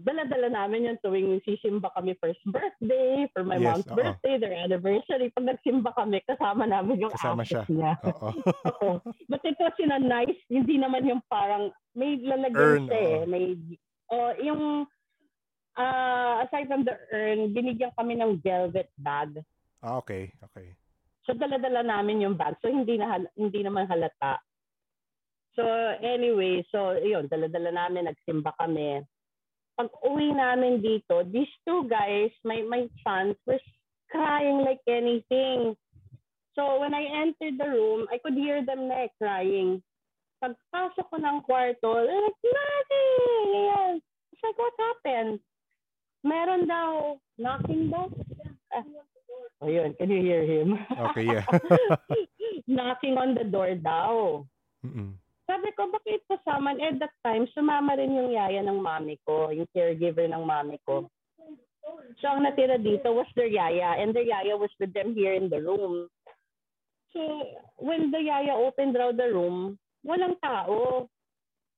dala-dala namin yung tuwing sisimba kami first birthday, for my Yes, mom's oo. birthday, their anniversary. Pag nagsimba kami, kasama namin yung Kasama siya. niya. <laughs> Oo. But it was in a nice, hindi naman yung parang, may lalagyan siya eh. May, oh, yung, ah aside from the urn, binigyan kami ng velvet bag. Ah, okay. Okay. So dala-dala namin yung bag. So hindi na hindi naman halata. So anyway, so yun, dala-dala namin, nagsimba kami. Pag uwi namin dito, these two guys, my my sons were crying like anything. So when I entered the room, I could hear them na crying. Pagpasok ko ng kwarto, they're like, Mati! Yes. It's like, what happened? Meron daw, knocking daw. Ah, oh, yun, can you hear him? Okay, yeah. <laughs> knocking on the door daw. Mm-mm. Sabi ko, bakit pa saman? At that time, sumama rin yung yaya ng mami ko, yung caregiver ng mami ko. So, ang natira dito was their yaya, and their yaya was with them here in the room. So, when the yaya opened raw the room, walang tao.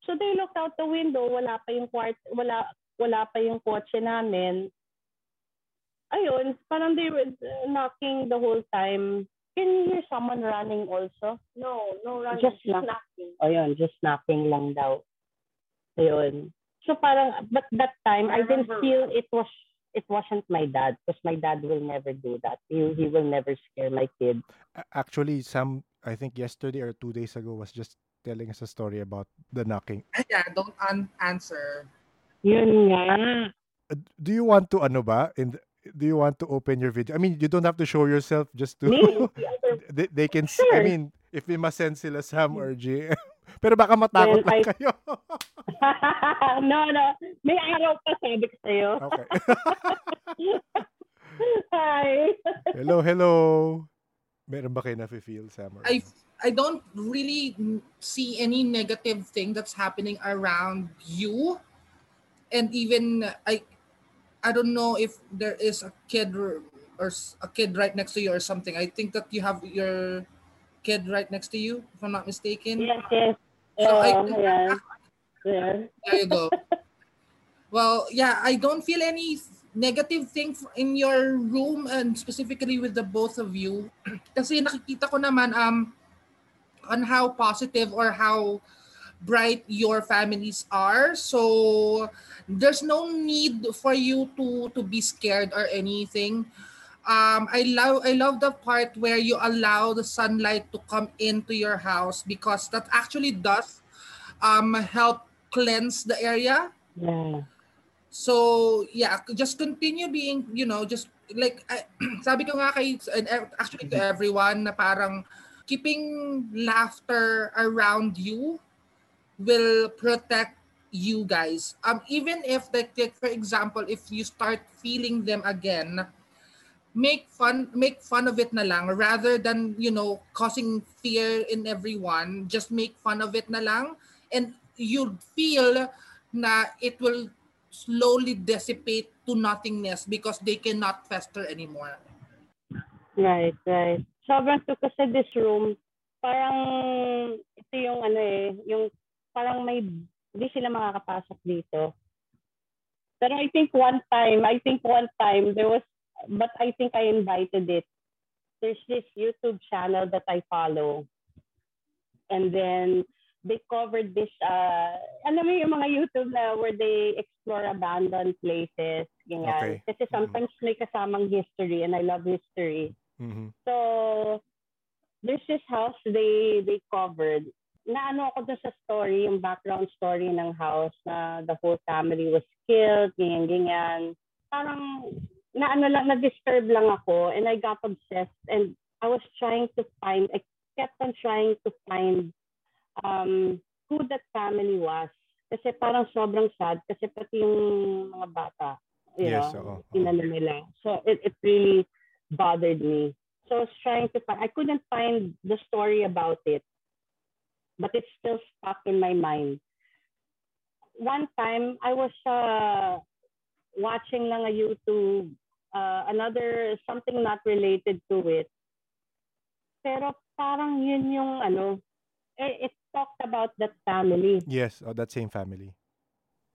So, they looked out the window, wala pa yung kwart, wala, wala pa yung kotse namin. Ayun, parang they were knocking the whole time. Can you hear someone running also? No, no running. Just Just, knock. knocking. Ayun, just knocking lang daw. Ayun. So parang, but that time, I, I didn't feel it was, it wasn't my dad because my dad will never do that. He, he will never scare my kid. Actually, Sam, I think yesterday or two days ago was just telling us a story about the knocking. Yeah, don't un- answer. Yun nga. Uh, Do you want to ano ba? In the- do you want to open your video? I mean, you don't have to show yourself just to <laughs> they, they can see. I Sure. mean, if we must send sila Sam or J. <laughs> Pero baka matakot Well, lang I- kayo. <laughs> no, no. May araw pa sabi ko sa'yo. okay. Hi. hello, hello. Meron ba kayo na-feel, Sam? Or I I don't really see any negative thing that's happening around you, and even I I don't know if there is a kid or, a kid right next to you or something. I think that you have your kid right next to you, if I'm not mistaken. Yes, yes. So I Oh, yeah. There you go. <laughs> well, yeah, I don't feel any negative thing in your room and specifically with the both of you. <clears throat> Kasi nakikita ko naman um on how positive or how bright your families are. So there's no need for you to to be scared or anything. Um, I love I love the part where you allow the sunlight to come into your house because that actually does um, help cleanse the area. Yeah. So yeah, just continue being, you know, just like I- <clears throat> sabi ko nga kay and ev- actually to everyone na parang keeping laughter around you will protect you guys. Um even if like, like for example, if you start feeling them again, make fun make fun of it na lang rather than, you know, causing fear in everyone, just make fun of it na lang and you'll feel na it will slowly dissipate to nothingness because they cannot fester anymore. Right, right. Sobrang to kasi this room, parang ito yung ano eh, yung parang may, hindi sila makakapasok dito. Pero I think one time, I think one time there was, but I think I invited it. There's this YouTube channel that I follow. And then they covered this, uh, alam mo yung mga YouTube na where they explore abandoned places, ganyan. Okay. Kasi sometimes may kasamang history and I love history. Mhm. So, there's this house they they covered. Naano ako dun sa story, yung background story ng house na the whole family was killed, ganyan, ganyan. Parang, naano lang, na-disturb lang ako and I got obsessed and I was trying to find, I kept on trying to find um, who that family was. Kasi parang sobrang sad kasi pati yung mga bata, you Yes, know, inano nila. So it, it really bothered me. So I was trying to find, I couldn't find the story about it, but it's still stuck in my mind. one time I was uh, watching lang a YouTube, uh, another something not related to it. Pero parang yun yung ano, eh, it talked about that family. Yes, oh, that same family.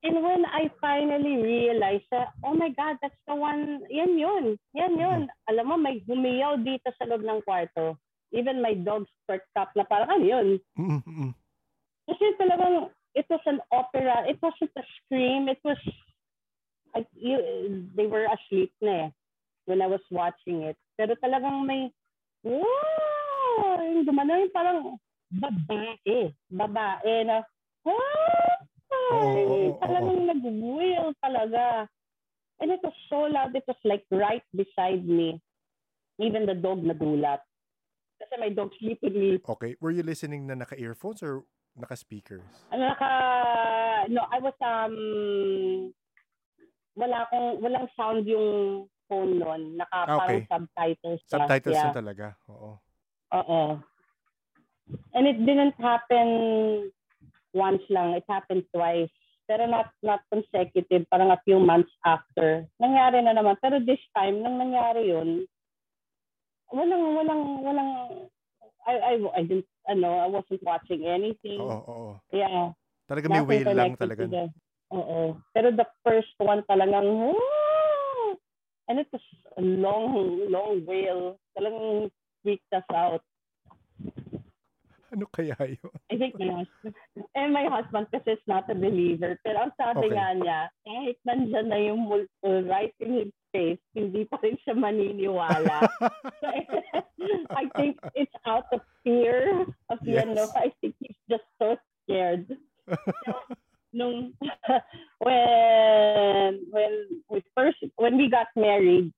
And when I finally realized that, oh my God, that's the one, yan yun, yan yun. Alam mo, may humiyaw dito sa loob ng kwarto. Even my dog perked up na parang ano yun. Mm-mm-mm. Kasi talagang, it was an opera. It wasn't a scream. It was, like, you, they were asleep na eh when I was watching it. Pero talagang may, wow! Yung dumano yung parang babae. Babae na, ah! Oo, oo, oo, talagang nag-wheel talaga. And it was so loud. It was like right beside me. Even the dog nagulat. Kasi my dog sleep with me. Okay. Were you listening na naka-earphones or naka-speakers? Ano naka, no, I was, um, wala akong, walang sound yung phone nun. Naka Ah, okay. parang subtitles. siya. Subtitles yeah. na talaga. Oo. Oo. And it didn't happen once lang. It happened twice. Pero not not consecutive. Parang a few months after. Nangyari na naman. Pero this time, nang nangyari yun, walang, walang, walang, I, I, I didn't, ano, I wasn't watching anything. Oo, oo. Yeah. Talaga may nothing lang talaga. the- Oo. Pero the first one talagang, "Woo!" and it was a long, long wail. Talagang freaked us out. Ano kaya yun? I think my husband, and my husband kasi is not a believer. Pero ang sabi Okay. nga niya, kahit nandyan na yung multo right in his face, hindi pa rin siya maniniwala. So, <laughs> I think it's out of fear of, Yes. know, I think he's just so scared. <laughs> Nung, <laughs> when, when we first, when we got married,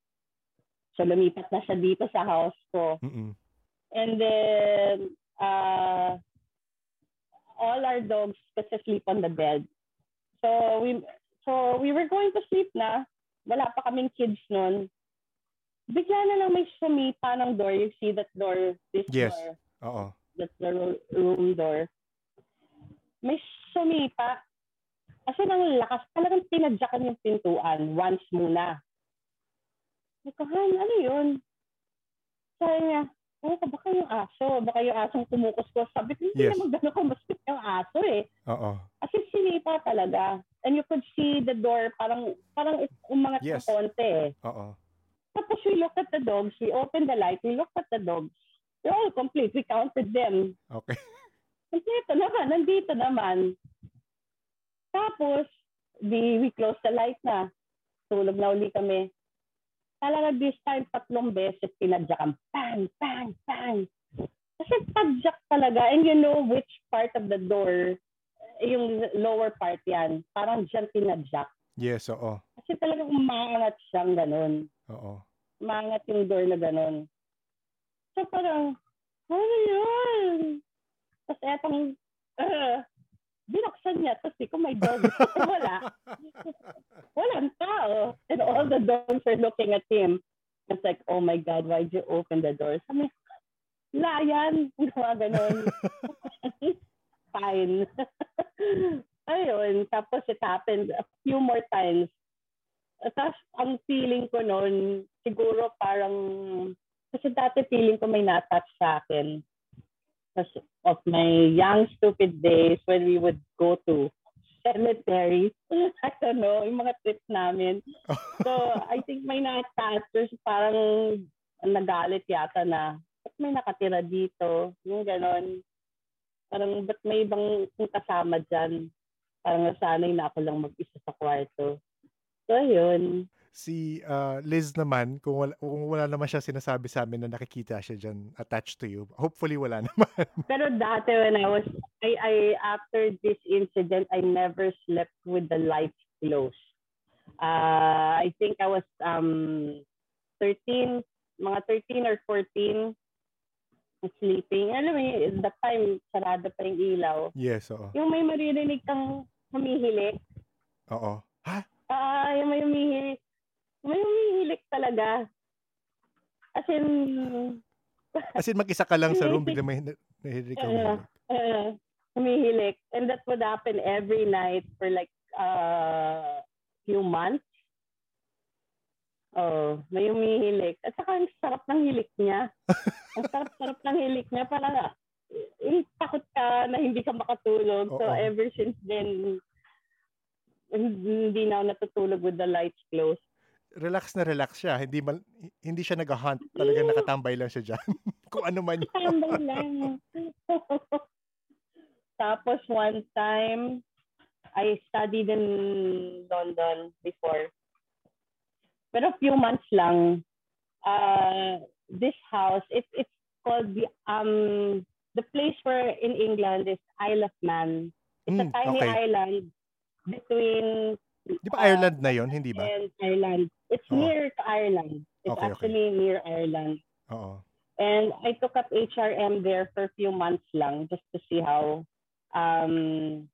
so lumipat na siya dito sa house ko. Mm-mm. And then, uh, all our dogs kasi sleep on the bed. So we so we were going to sleep na. Wala pa kaming kids noon. Bigla na lang may sumipa ng door. You see that door, this Yes. door, Oo. that's the ro- room door. May sumipa. Kasi nang lakas, talagang tinadyakan yung pintuan once muna. Sabi ko, Han, ano yun? Sabi niya, oh, baka yung aso. Baka yung asong kumukuskus. Sabi ko, hindi Yes. naman gano'n kumuskus yung aso eh. Oo. Kasi sinipa talaga. And you could see the door, parang parang umangat Yes. ng konti eh. Oo. Tapos we looked at the dogs, we opened the light, we looked at the dogs. They're all complete. We counted them. Okay. Nandito naman, nandito naman. Tapos, di, we closed the light na. Tulog na uli kami. Talaga this time, tatlong beses pinadyakan. Bang, bang, bang. Kasi padyak talaga. And you know which part of the door, yung lower part yan, parang dyan pinadyak. Yes, oo. Kasi talagang umangat siyang ganun Oo. umangat yung door na ganun. So parang, ano yun? Tapos etong, <laughs> uh, binuksan niya. Tapos di ko may <laughs> dog. Wala. Walang tao. And all the dogs are looking at him. It's like, oh my God, why'd you open the door? Sabi, layan. <laughs> Mga ganun. <laughs> Fine. Ayun. Tapos it happened a few more times. Tapos ang feeling ko noon, siguro parang, kasi dati feeling ko may natouch sa akin. Kasi of my young stupid days when we would go to cemetery. <laughs> I don't know, yung mga trips namin. <laughs> So, I think may. Tapos parang nagalit yata na, ba't may nakatira dito? Yung ganon. Parang, ba't may ibang kasama dyan? Parang nasanay na ako lang mag-isa sa kwarto. So, yun. Si uh, Liz naman, kung wala, kung wala naman siya sinasabi sa amin na nakikita siya dyan attached to you, hopefully wala <laughs> naman. Pero dati when I was, I, I, after this incident, I never slept with the lights closed. Uh, I think I was um 13, mga 13 or 14, sleeping. Alam mo, that time, sarado pa yung ilaw. yes, oo. Yung may maririnig kang humihilik. Oo. Ha? Ah, yung may humihilik. May humihilik talaga. As in, As in, mag-isa ka lang sa room, bigla may na- nahihirig ka umihilig. uh, humihilik. And that would happen every night for like uh, few months. Oh, may humihilik. At saka ang sarap ng hilik niya. <laughs> ang sarap-sarap ng hilik niya. Parang eh, takot ka na hindi ka makatulog. So Oo. ever since then, hindi na ako natutulog with the lights closed. Relax na relax siya. Hindi man, hindi siya nag-hunt. Talagang nakatambay lang siya dyan. <laughs> Kung ano man yun. Tambay lang. Tapos one time, I studied in London before. Pero few months lang. Uh, this house, it, it's called the, um, the place where in England is Isle of Man. It's Mm, a tiny okay. island between Di ba Ireland na yon Hindi ba? and Ireland. It's Oo. near to Ireland. It's Okay, okay. actually near Ireland. Oo. And I took up HRM there for a few months lang just to see how um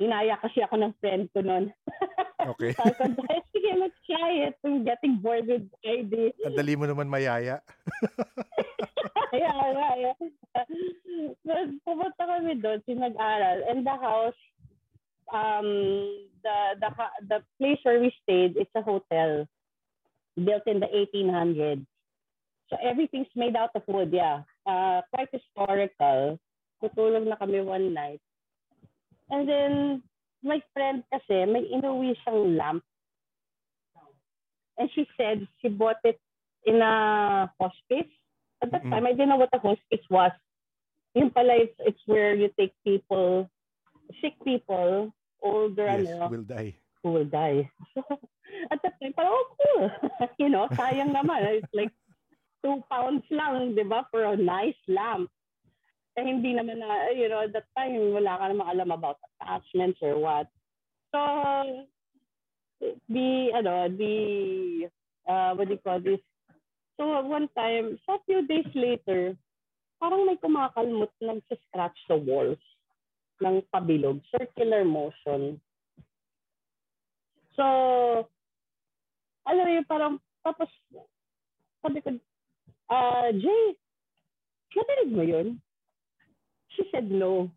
inaya kasi ako ng friend ko noon. <laughs> Okay. Sabi ko, "Dahil, sige, let's try it. I'm getting bored with ID. Ang dali mo naman mayaya. <laughs> yeah, yeah, yeah. But pumunta kami doon, sinag-aral. And the house, um, the, the, the place where we stayed, it's a hotel built in the 1800s. So everything's made out of wood, yeah. Uh, quite historical. Tutulog na kami one night. And then, my friend kasi, may inuwi siyang lamp. And she said she bought it in a hospice. At that Mm-mm. time, I didn't know what a hospice was. Yung pala, it's, it's where you take people, sick people, older, Yes, ano, will die. who will die. So, <laughs> at that time, parang, oh, cool. <laughs> you know, sayang naman. It's like two pounds lang, di ba, for a nice lamp. Eh, hindi naman na, you know, at that time, wala ka namang alam about attachments or what. So, the, ano, the, uh, what do you call this? So, one time, so a few days later, parang may kumakalmot nag-scratch sa walls ng pabilog, circular motion. So, alam mo yun, parang, tapos, sabi ko, ah, Jay, narinig mo yun? She said no.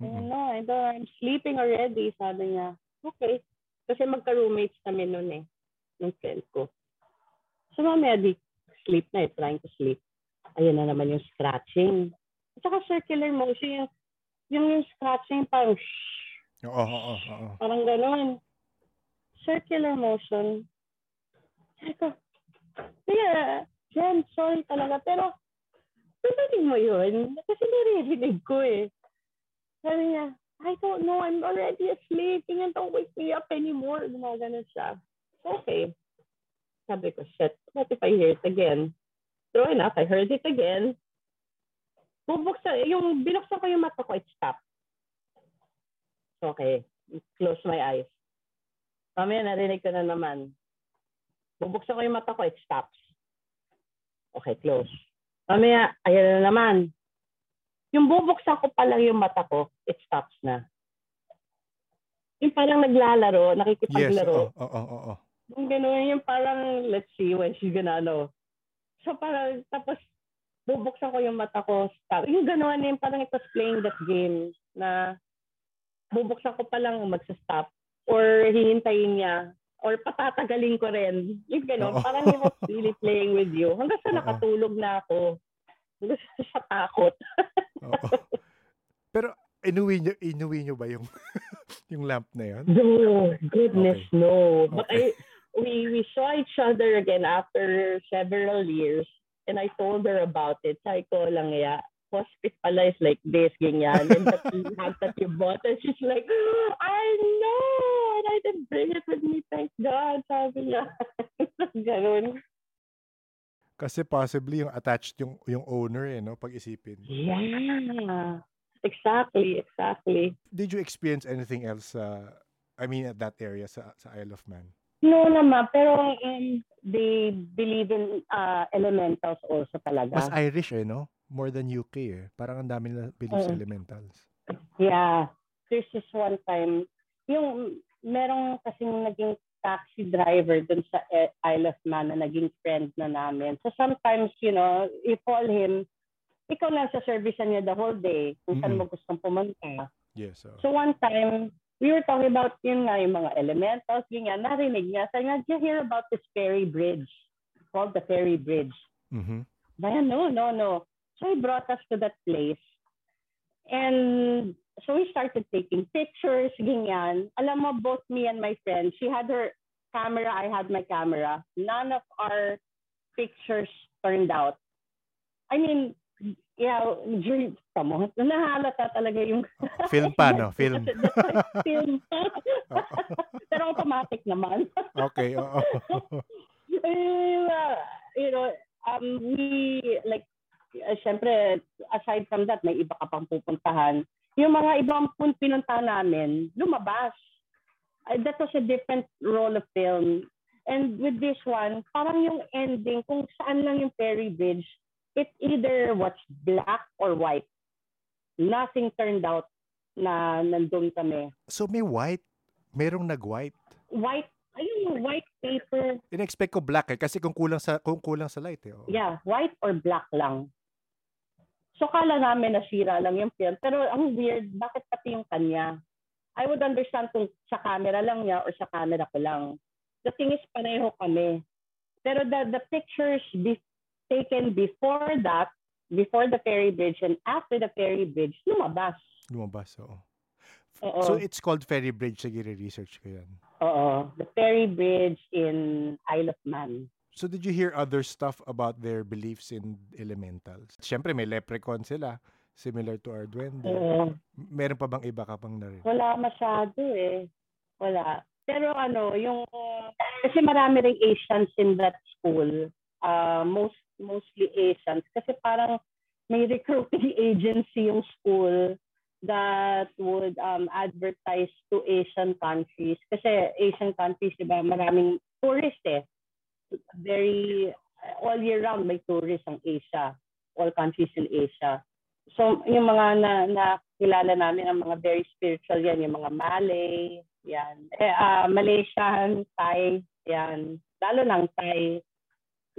Mm-mm. no, I don't, I'm sleeping already, sabi niya. Okay. Kasi magka-roommates kami noon eh, ng friend ko. So, mamaya di, sleep na eh, trying to sleep. Ayun na naman yung scratching. At saka circular motion, yung, yung, scratching parang shh, Oo, oo, oo. Parang ganun. Circular motion. Sabi ko, yeah, Jen, sorry talaga. Pero, narinig mo yun? Kasi naririnig ko eh. Sabi niya, I don't know, I'm already asleep. Tingnan, don't wake me up anymore. Gumagano siya. Okay. Sabi ko, shit, what if I hear it again? True enough, I heard it again. Bubuksan, yung binuksan ko yung mata ko, it stopped. Okay. Close my eyes. Mamaya narinig ko na naman. Bubuksan ko yung mata ko, it stops. Okay, close. Mamaya, ayan na naman. Yung bubuksan ko pa lang yung mata ko, it stops na. Yung parang naglalaro, Yes, nakikipaglaro. oo, oo, oo, oo. Yung gano'n, yung parang, let's see when she's gonna, ano. So parang, tapos, bubuksan ko yung mata ko, stop. Yung gano'n, yung parang it was playing that game na bubuksan ko pa lang magsa-stop or hihintayin niya or patatagalin ko rin. Yung gano'n, Oo. parang he was really playing with you. Hanggang sa nakatulog na ako. Hanggang sa takot. <laughs> Pero inuwi nyo, inuwi nyo ba yung <laughs> yung lamp na yun? No, goodness, Okay. no. But Okay. I, we we saw each other again after several years, and I told her about it. Sabi ko lang, yeah, hospice pala is like this, ganyan. And that lamp that you bought, and she's like, I know, and I didn't bring it with me, thank God. Sabi niya. <laughs> Ganun. Kasi possibly yung attached yung yung owner eh, no? Pag isipin. Yeah. Exactly, exactly. Did you experience anything else uh, I mean at that area sa, sa Isle of Man? No naman, pero um, they believe in uh, elementals also talaga. Mas Irish eh, no? More than UK eh. Parang ang dami nila believe sa Oo. elementals. Yeah. There's this one time, yung merong kasing naging taxi driver dun sa E- Isle of Man na naging friend na namin. So sometimes, you know, you call him, ikaw lang sa service niya the whole day kung saan Mm-mm. mo gustong pumunta. Yes. oh. So one time, we were talking about yun nga, yung mga elementals, yun nga, narinig niya. Sabi nga, did you hear about this ferry bridge? Called the ferry bridge. Mhm. Bayan, no, no, no. So he brought us to that place. And so we started taking pictures, ganyan. Alam mo, both me and my friend, she had her camera, I had my camera. None of our pictures turned out. I mean, yeah, during, tamo, nahalata talaga yung... Film pa, no? <laughs> Film. film. Oo. <laughs> Pero automatic naman. okay, oo. <laughs> Uh, you know, um, we, like, uh, syempre, aside from that, may iba ka pang pupuntahan. Yung mga ibang pun pinuntahan namin, lumabas. Uh, that was a different role of film. And with this one, parang yung ending, kung saan lang yung ferry bridge, it either was black or white. Nothing turned out na nandun kami. So may white. Merong nag-white. White, ayun yung white paper. In-expect ko black eh. Kasi kung kulang sa, kung kulang sa light eh. oo. Yeah, white or black lang. So kala namin nasira lang yung film. Pero ang weird, bakit pati yung kanya? I would understand kung sa camera lang niya or sa camera ko lang. The thing is, pareho kami. Pero the, the pictures taken before that, before the ferry bridge and after the ferry bridge, lumabas. Lumabas, oo. Oo. So it's called Ferry Bridge. Sige, research ko yan. Oo. The ferry bridge in Isle of Man. So did you hear other stuff about their beliefs in elementals? Siyempre, may leprechaun sila. Similar to our duende. Oo. Meron pa bang iba ka pang narin? Wala masyado eh. Wala. Pero ano, yung kasi marami ring Asians in that school. Uh, most mostly Asians kasi parang may recruiting <laughs> agency yung school that would um, advertise to Asian countries. Kasi Asian countries, di ba, maraming tourist eh. Very, all year round may tourists ang Asia. All countries in Asia. So, yung mga na, nakilala namin, ang mga very spiritual yan, yung mga Malay, yan. Eh, ah, Malaysian, Thai, yan. Lalo ng Thai,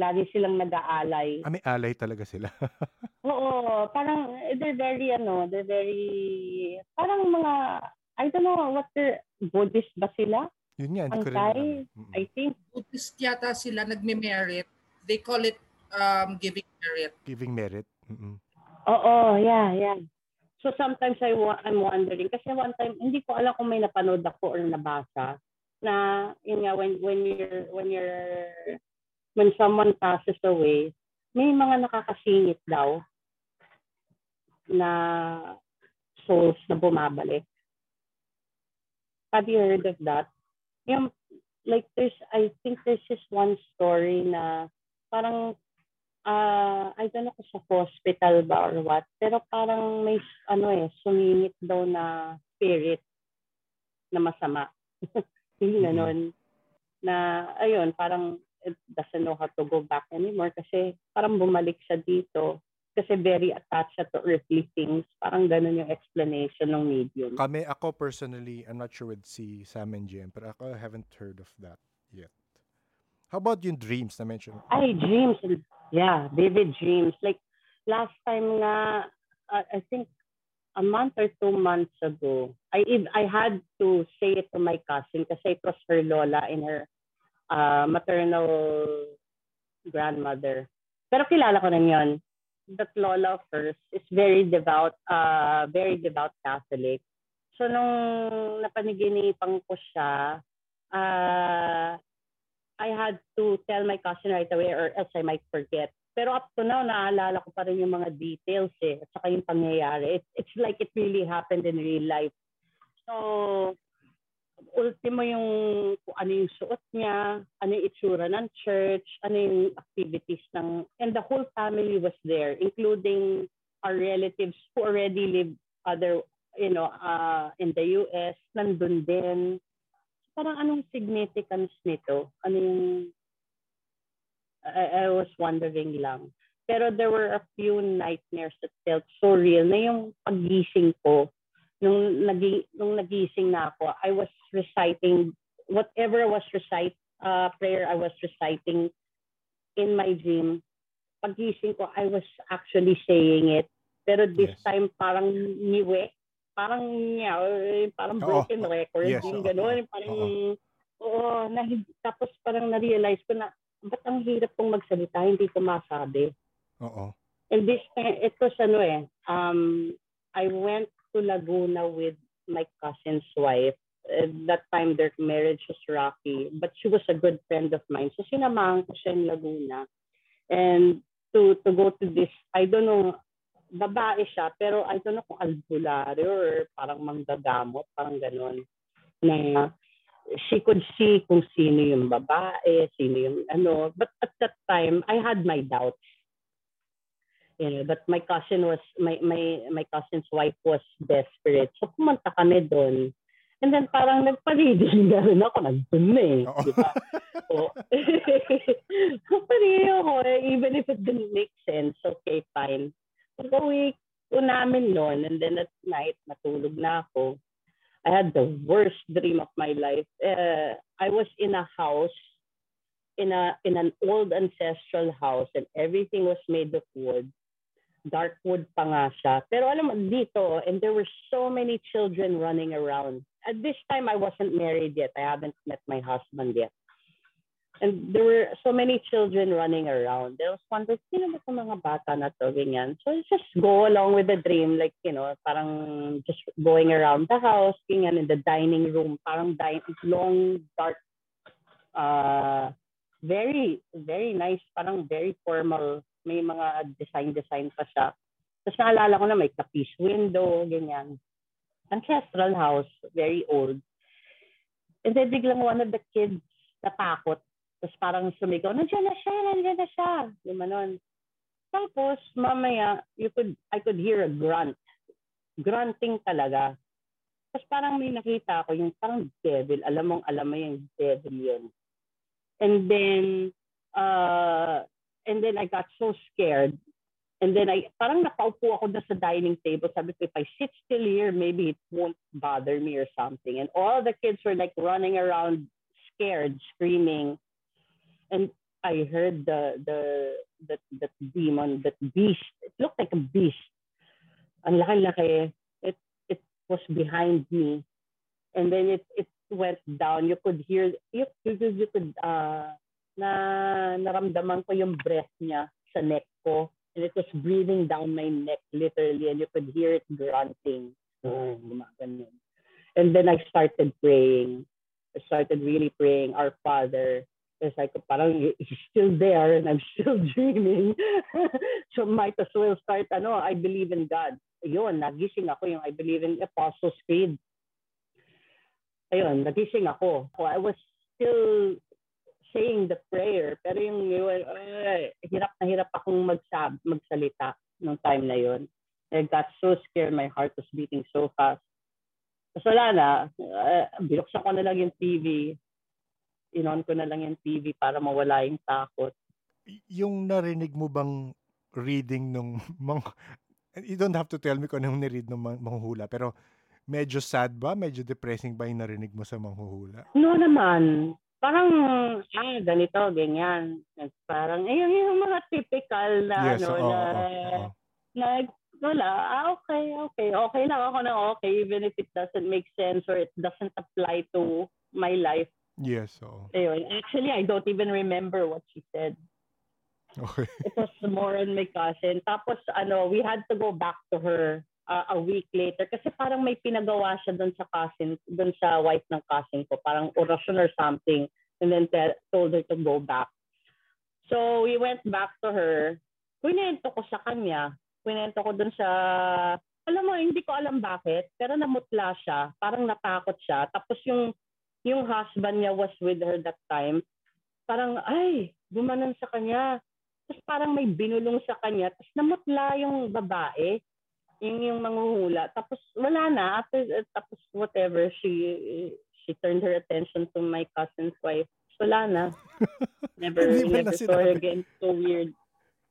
lagi silang nag-aalay. Ah, may alay talaga sila. <laughs> Oo, parang eh, they're very, ano, they're very, parang mga, I don't know, what the, Buddhist ba sila? Yun nga, hindi Ang ko rin. I think. Buddhist yata sila nagme-merit. They call it um, giving merit. Giving merit. Mm-mm. Oo, yeah, yeah. So sometimes I wa- I'm wondering, kasi one time, hindi ko alam kung may napanood ako or nabasa, na, yun nga, when, when you're, when you're, when someone passes away, may mga nakakasingit daw na souls na bumabalik. Have you heard of that? Yung, like, there's, I think there's just one story na parang ah I don't know kung sa hospital ba or what, pero parang may, ano eh, sumingit daw na spirit na masama. <laughs> Yung Mhm. ganon. Na, ayun, parang doesn't know how to go back anymore kasi parang bumalik siya dito kasi very attached siya to earthly things. Parang ganun yung explanation ng medium. Kami, ako personally, I'm not sure with si Sam and Jem, pero ako haven't heard of that yet. How about yung dreams na mention? Ay, dreams. Yeah, vivid dreams. Like, last time nga, uh, I think a month or two months ago, I I had to say it to my cousin kasi it was her lola and her uh, maternal grandmother. Pero kilala ko na yun. That lola hers is very devout, uh, very devout Catholic. So, nung napaniginipan ko siya, uh, I had to tell my cousin right away or else I might forget. Pero up to now, naalala ko pa rin yung mga details eh, at saka yung pangyayari. It's, it's like it really happened in real life. So, ultimo yung kung ano yung suot niya, ano yung itsura ng church, ano yung activities ng, and the whole family was there, including our relatives who already live other, you know, uh, in the US, nandun din parang anong significance nito? Ano yung I, I was wondering lang. Pero there were a few nightmares that felt so real na yung pagising ko nung nagi, nung nagising na ako, I was reciting whatever I was recite uh, prayer I was reciting in my dream. Pagising ko, I was actually saying it. Pero this Yes. time parang niwe parang, yeah, parang broken Oo. record, Yes, yung gano'n, parang, oo, na, tapos parang na-realize ko na, ba't ang hirap kong magsalita, hindi ko masabi. Oo. And this time, it was ano eh, um, I went to Laguna with my cousin's wife. At that time, their marriage was rocky, but she was a good friend of mine. So sinamahan ko siya in Laguna. And to to go to this, I don't know, babae siya, pero I don't know kung albularyo or parang manggagamot, parang ganon. Na she could see kung sino yung babae, sino yung ano. But at that time, I had my doubts you know, but my cousin was my my my cousin's wife was desperate. So pumunta kami doon. And then parang nagpa-reading <laughs> na rin ako, nandun na eh. Oo. Di ba? So, <laughs> pareho ko eh, even if it didn't make sense, okay, fine. Pag uwi ko namin noon, and then at night, natulog na ako. I had the worst dream of my life. Uh, I was in a house, in a in an old ancestral house, and everything was made of wood dark wood pa nga siya. Pero alam mo, dito, and there were so many children running around. At this time, I wasn't married yet. I haven't met my husband yet. And there were so many children running around. There was wondering, sino ba itong mga bata na to, ganyan. So just go along with the dream, like, you know, parang just going around the house, ganyan, in the dining room, parang di- long, dark, uh, very, very nice, parang very formal may mga design-design pa siya. Tapos naalala ko na may tapis window, ganyan. Ancestral house, very old. And then biglang one of the kids natakot. Tapos parang sumigaw, nandiyan na siya, nandiyan na siya. Yung manon. Tapos mamaya, you could, I could hear a grunt. Grunting talaga. Tapos parang may nakita ako, yung parang devil. Alam mong alam mo yung devil yun. And then, uh, and then I got so scared. And then I, parang nakaupo ako na sa dining table. Sabi ko, if I sit still here, maybe it won't bother me or something. And all the kids were like running around, scared, screaming. And I heard the, the, the, that demon, that beast. It looked like a beast. Ang laki-laki. It, it was behind me. And then it, it went down. You could hear, you, you, you could, uh, na naramdaman ko yung breath niya sa neck ko. And it was breathing down my neck literally and you could hear it grunting. Gumaganon. And then I started praying. I started really praying, Our Father. It's like, parang he's still there and I'm <laughs> still dreaming. <laughs> so might as well start, ano, I believe in God. Ayun, nagising ako yung I believe in Apostles' Creed. Ayun, nagising ako. So I was still saying the prayer. Pero yung, yung uh, hirap na hirap akong magsab, magsalita nung time na yun. I got so scared. My heart was beating so fast. Tapos wala na. Uh, binuksan ko na lang yung TV. Inon ko na lang yung TV para mawala yung takot. Yung narinig mo bang reading nung <laughs> mang you don't have to tell me kung anong niread ng mang- manghuhula pero medyo sad ba? Medyo depressing ba yung narinig mo sa manghuhula? No naman parang, ah, ganito, ganyan. Parang, ayun yung mga typical na, yes, ano, oo, na, oo, oo. na, wala, ah, okay, okay, okay lang ako na okay, even if it doesn't make sense or it doesn't apply to my life. Yes, oo. Ayun, actually, I don't even remember what she said. Okay. It was more on my cousin. Tapos, ano, we had to go back to her uh, a week later kasi parang may pinagawa siya doon sa cousin, doon sa wife ng cousin ko, parang orasyon or something, and then te- told her to go back. So we went back to her. Kwento ko sa kanya. Kwento ko doon sa, alam mo, hindi ko alam bakit, pero namutla siya. Parang natakot siya. Tapos yung, yung husband niya was with her that time. Parang, ay, gumanon sa kanya. Tapos parang may binulong sa kanya. Tapos namutla yung babae yung yung manghuhula. Tapos wala na after tapos whatever she she turned her attention to my cousin's wife. Wala na. <laughs> Never mo na never saw her again. So weird.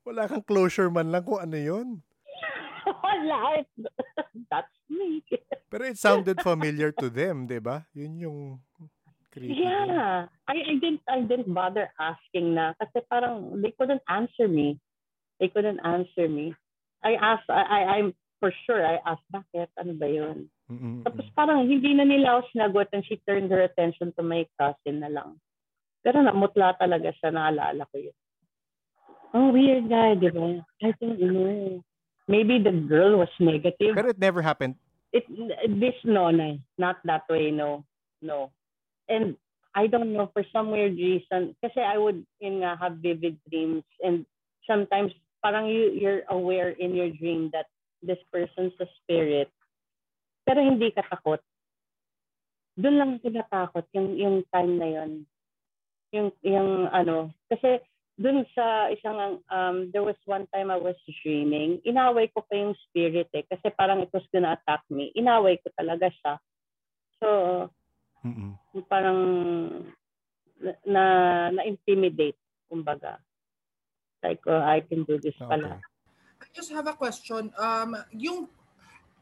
Wala kang closure man lang kung ano yun. <laughs> wala. That's me. Pero it sounded familiar to them, di ba? Yun yung creepy. Yeah. I, I didn't I didn't bother asking na kasi parang they couldn't answer me. They couldn't answer me. I asked I, I I'm for sure, I asked, bakit? Ano ba yun? Mm-mm. Tapos parang hindi na nila ako sinagot and she turned her attention to my cousin na lang. Pero namutla talaga siya, naalala ko yun. Oh, weird guy, di ba? I don't know. Maybe the girl was negative. Pero it never happened. it this no no not that way no no and I don't know for some weird reason kasi I would in nga have vivid dreams and sometimes parang you you're aware in your dream that this person's a spirit pero hindi ka takot doon lang ako natakot yung yung time na yon yung yung ano kasi dun sa isang, um, there was one time I was dreaming, inaway ko pa yung spirit eh, kasi parang it was gonna attack me. Inaway ko talaga siya. So, Mm-mm. parang na, na-intimidate, kumbaga. Like, oh, I can do this pala. Okay. I just have a question. Um, yung,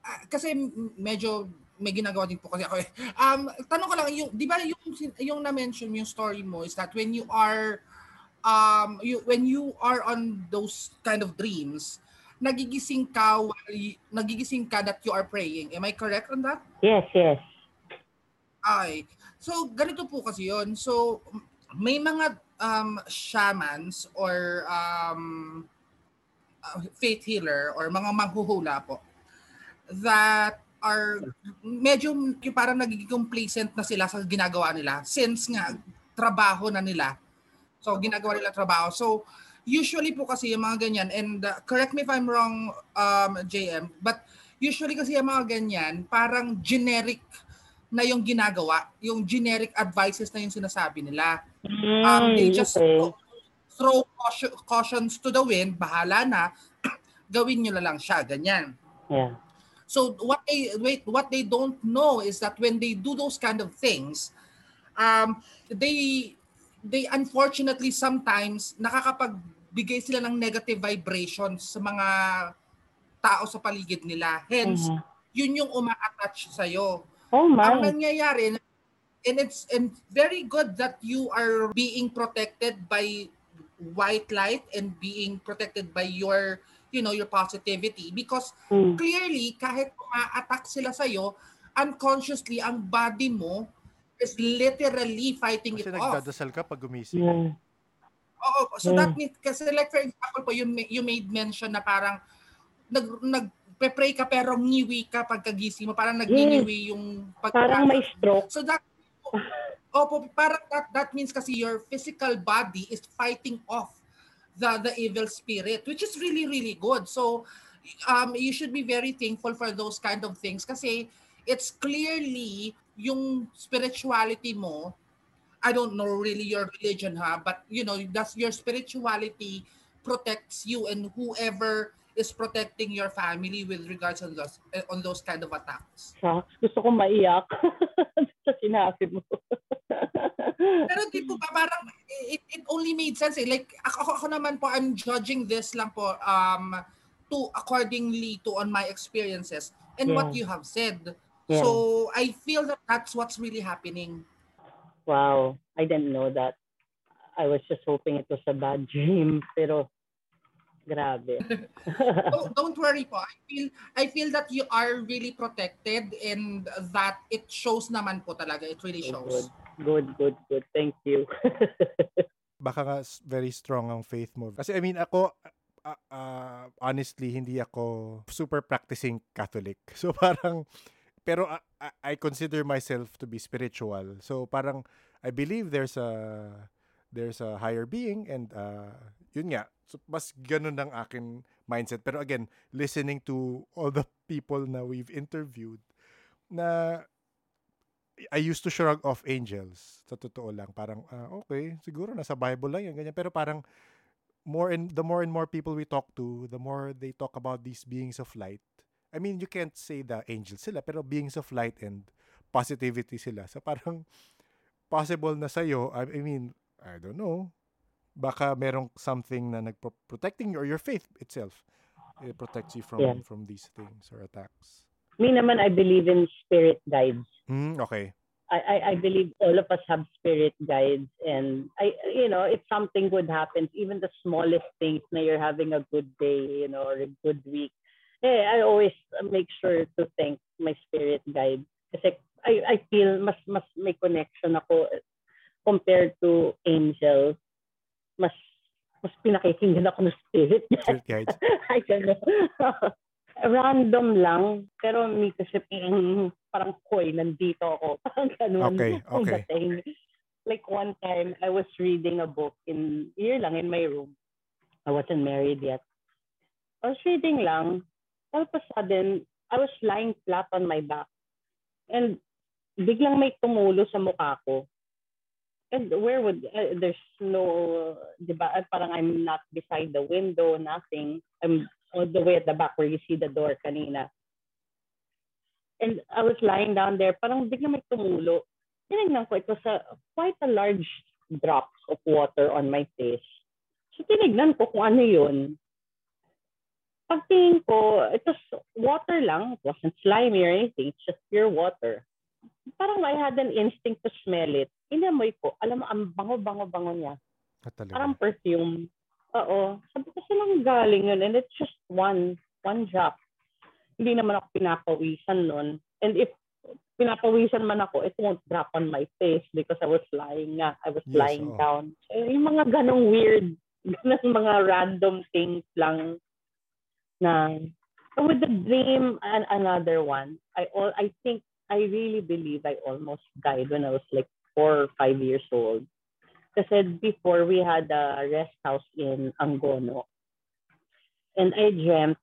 ah, kasi medyo may ginagawa din po kasi ako eh. Um, tanong ko lang, yung, di ba yung, yung na-mention yung story mo is that when you are, um, you, when you are on those kind of dreams, nagigising ka, while nagigising ka that you are praying. Am I correct on that? Yes, yes. Ay. So, ganito po kasi yon So, may mga um, shamans or um, uh, faith healer or mga manghuhula po that are medyo yung parang nagiging complacent na sila sa ginagawa nila since nga trabaho na nila. So, ginagawa nila trabaho. So, usually po kasi yung mga ganyan, and uh, correct me if I'm wrong, um, JM, but usually kasi yung mga ganyan, parang generic na yung ginagawa, yung generic advices na yung sinasabi nila. Um, they Mm, just okay. Throw caution, cautions to the wind, bahala na, <clears throat> gawin nyo na lang siya, ganyan. Yeah. So what they wait, what they don't know is that when they do those kind of things, um, they they unfortunately sometimes nakakapagbigay sila ng negative vibrations sa mga tao sa paligid nila. Hence, Mhm. yun yung uma-attach sa Oh Ang my. nangyayari and it's and very good that you are being protected by white light and being protected by your you know your positivity because Mm. clearly kahit ma-attack sila sa unconsciously ang body mo is literally fighting Kasi it off. nagdadasal ka pag gumising. Yeah. Oo, so Mm. that means kasi like for example po you, you made mention na parang nag nag pray ka pero ngiwi ka pagkagising mo parang nagniniwi yung pag Parang may stroke. So that <laughs> Opo, parang that, that means kasi your physical body is fighting off the the evil spirit, which is really really good. So um you should be very thankful for those kind of things kasi it's clearly yung spirituality mo I don't know really your religion ha, but you know, that's your spirituality protects you and whoever is protecting your family with regards on those eh, on those kind of attacks. Shucks, gusto ko maiyak <laughs> sa sinabi mo. Pero di po ba parang it, it only made sense eh. Like ako, ako, naman po I'm judging this lang po um to accordingly to on my experiences and what Yeah. you have said. Yeah. So I feel that that's what's really happening. Wow, I didn't know that. I was just hoping it was a bad dream, pero grabe. don't, <laughs> don't worry po. I feel I feel that you are really protected and that it shows naman po talaga. It really good, shows. good, good, good. Thank you. <laughs> Baka nga very strong ang faith mo. Kasi I mean ako, uh, uh, honestly, hindi ako super practicing Catholic. <laughs> So parang, pero uh, I- I consider myself to be spiritual. So parang, I believe there's a, there's a higher being and uh, yun nga, so mas ganun ang akin mindset. Pero again, listening to all the people na we've interviewed, na I used to shrug off angels. Sa totoo lang. Parang, ah, okay, siguro nasa Bible lang yan, ganyan. Pero parang, more and the more and more people we talk to, the more they talk about these beings of light. I mean, you can't say the angels sila, pero beings of light and positivity sila. So parang, possible na sa'yo, I I mean, I don't know, baka merong something na nagprotecting you or your faith itself. It protects you from Yeah. from these things or attacks. Me naman, I believe in spirit guides. Hmm, okay. I, I, I believe all of us have spirit guides and I you know if something good happens even the smallest things na you're having a good day you know or a good week eh, I always make sure to thank my spirit guide. Kasi I, I feel mas mas may connection ako compared to angels. Mas mas pinakikinggan ako ng spirit guide. Spirit guides. I don't know. Random lang. Pero may kasi parang, parang koy, nandito ako. <laughs> Parang ganun. Okay, okay. dating. Like one time, I was reading a book in, here lang, in my room. I wasn't married yet. I was reading lang. All of a sudden, I was lying flat on my back. And biglang may tumulo sa mukha ko. And where would, uh, there's no, di uh, parang I'm not beside the window, nothing. I'm all the way at the back where you see the door kanina. And I was lying down there, parang biglang may tumulo. Tinignan ko, it was a, quite a large drops of water on my face. So tinignan ko kung ano yun. Pagtingin ko, it was water lang. It wasn't slimy or anything. It's just pure water. Parang I had an instinct to smell it. Inamoy ko. Alam mo, ang bango-bango-bango niya. Ah. Parang perfume. Oo. Sabi ko, saan galing yun? And it's just one, one drop. Hindi naman ako pinapawisan nun. And if pinapawisan man ako, it won't drop on my face because I was lying nga. I was Yes, lying oo. down. So, yung mga ganong weird, ganong mga random things lang na so with the dream and another one, I all I think I really believe I almost died when I was like four or five years old. Kasi before we had a rest house in Angono. And I dreamt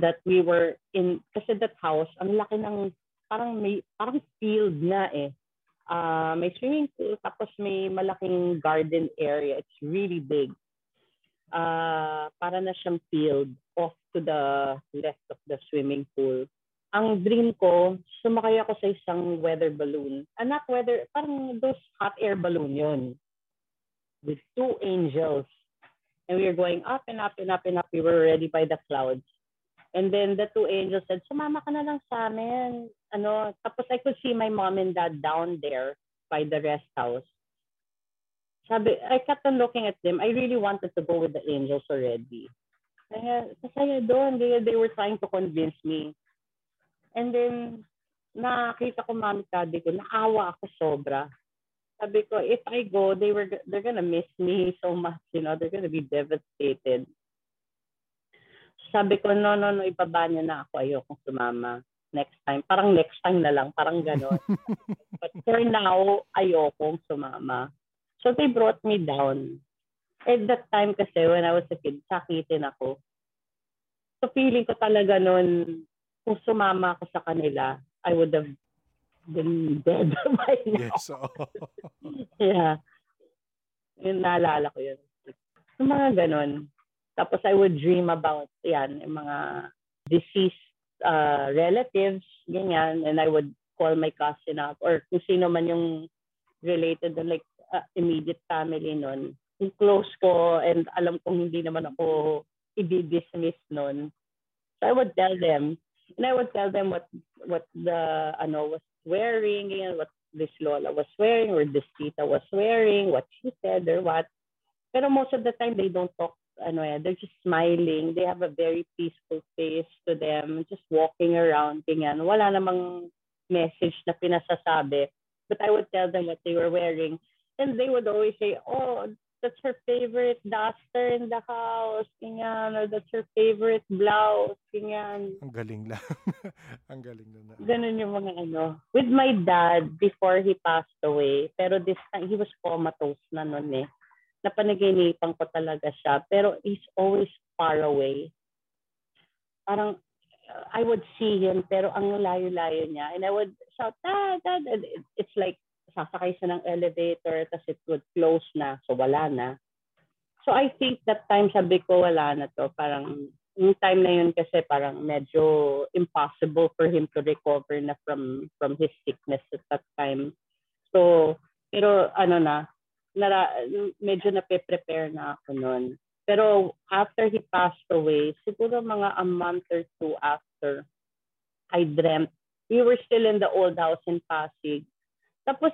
that we were in, kasi that house, ang laki ng, parang may, parang field na eh. Ah, may swimming pool, tapos may malaking garden area. It's really big. Ah, para na siyang field off to the left of the swimming pool. Ang dream ko, sumakay ako sa isang weather balloon. Ah, not weather, parang those hot air balloon yun. With two angels. And we were going up and up and up and up. We were already by the clouds. And then the two angels said, sumama ka na lang sa amin. Ano, tapos I could see my mom and dad down there by the rest house. Sabi, I kept on looking at them. I really wanted to go with the angels already. Kaya, kasaya doon. They, they were trying to convince me. And then, nakita ko mami daddy ko, naawa ako sobra. Sabi ko, if I go, they were they're gonna miss me so much, you know, they're gonna be devastated. Sabi ko, no, no, no, ibaba niya na ako, ayokong sumama. Next time, parang next time na lang, parang gano'n. <laughs> But for now, ayokong sumama. So they brought me down. At that time kasi, when I was a kid, sakitin ako. So feeling ko talaga noon, kung sumama ako sa kanila, I would have been dead <laughs> by now. Yes, oo. <laughs> Yeah. Yun, naalala ko yun. Yung mga ganun. Tapos I would dream about, yan, yung mga deceased uh, relatives, ganyan. And I would call my cousin up or kung sino man yung related to like uh, immediate family nun. Yung close ko and alam kong hindi naman ako i-dismiss nun. So I would tell them, and I would tell them what what the ano was wearing, and what this Lola was wearing, or this Tita was wearing, what she said or what. Pero most of the time they don't talk. Ano eh, they're just smiling. They have a very peaceful face to them. Just walking around, ganyan. Wala namang message na pinasasabi. But I would tell them what they were wearing. And they would always say, oh, that's her favorite duster in the house, ganyan, or that's her favorite blouse, ganyan. Ang galing lang. <laughs> Ang galing na. Ganun yung mga ano. With my dad, before he passed away, pero this time, he was comatose na nun eh. Napanaginipan ko talaga siya, pero he's always far away. Parang, uh, I would see him, pero ang layo-layo niya. And I would shout, dad, dad. And it- it's like, sasakay siya ng elevator, tapos it would close na, so wala na. So I think that time sabi ko, wala na to. Parang, yung time na yun kasi parang medyo impossible for him to recover na from from his sickness at that time. So, pero ano na, nara, medyo nape-prepare na ako noon. Pero after he passed away, siguro mga a month or two after, I dreamt. We were still in the old house in Pasig. Tapos,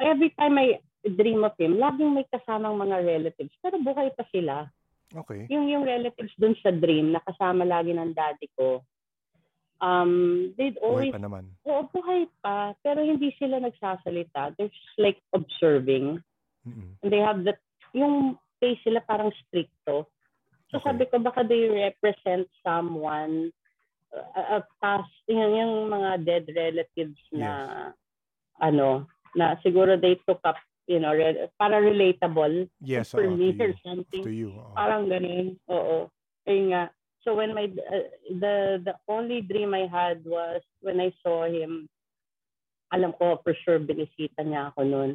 every time I dream of him, laging may kasamang mga relatives. Pero buhay pa sila. Okay. Yung yung relatives dun sa dream, nakasama lagi ng daddy ko. Um, they'd Buhay always, pa naman. oo, buhay pa, pero hindi sila nagsasalita. They're just like observing. Mm-mm. And they have that, yung face sila parang stricto. So Okay. sabi ko, baka they represent someone, uh, a past, yung, yung mga dead relatives na, ano, na siguro they took up, you know, re- para relatable Yes, for oo, me or something. To you. oo. Parang ganun. Oo. Ayun nga. So when my uh, the the only dream I had was when I saw him. Alam ko for sure binisita niya ako noon.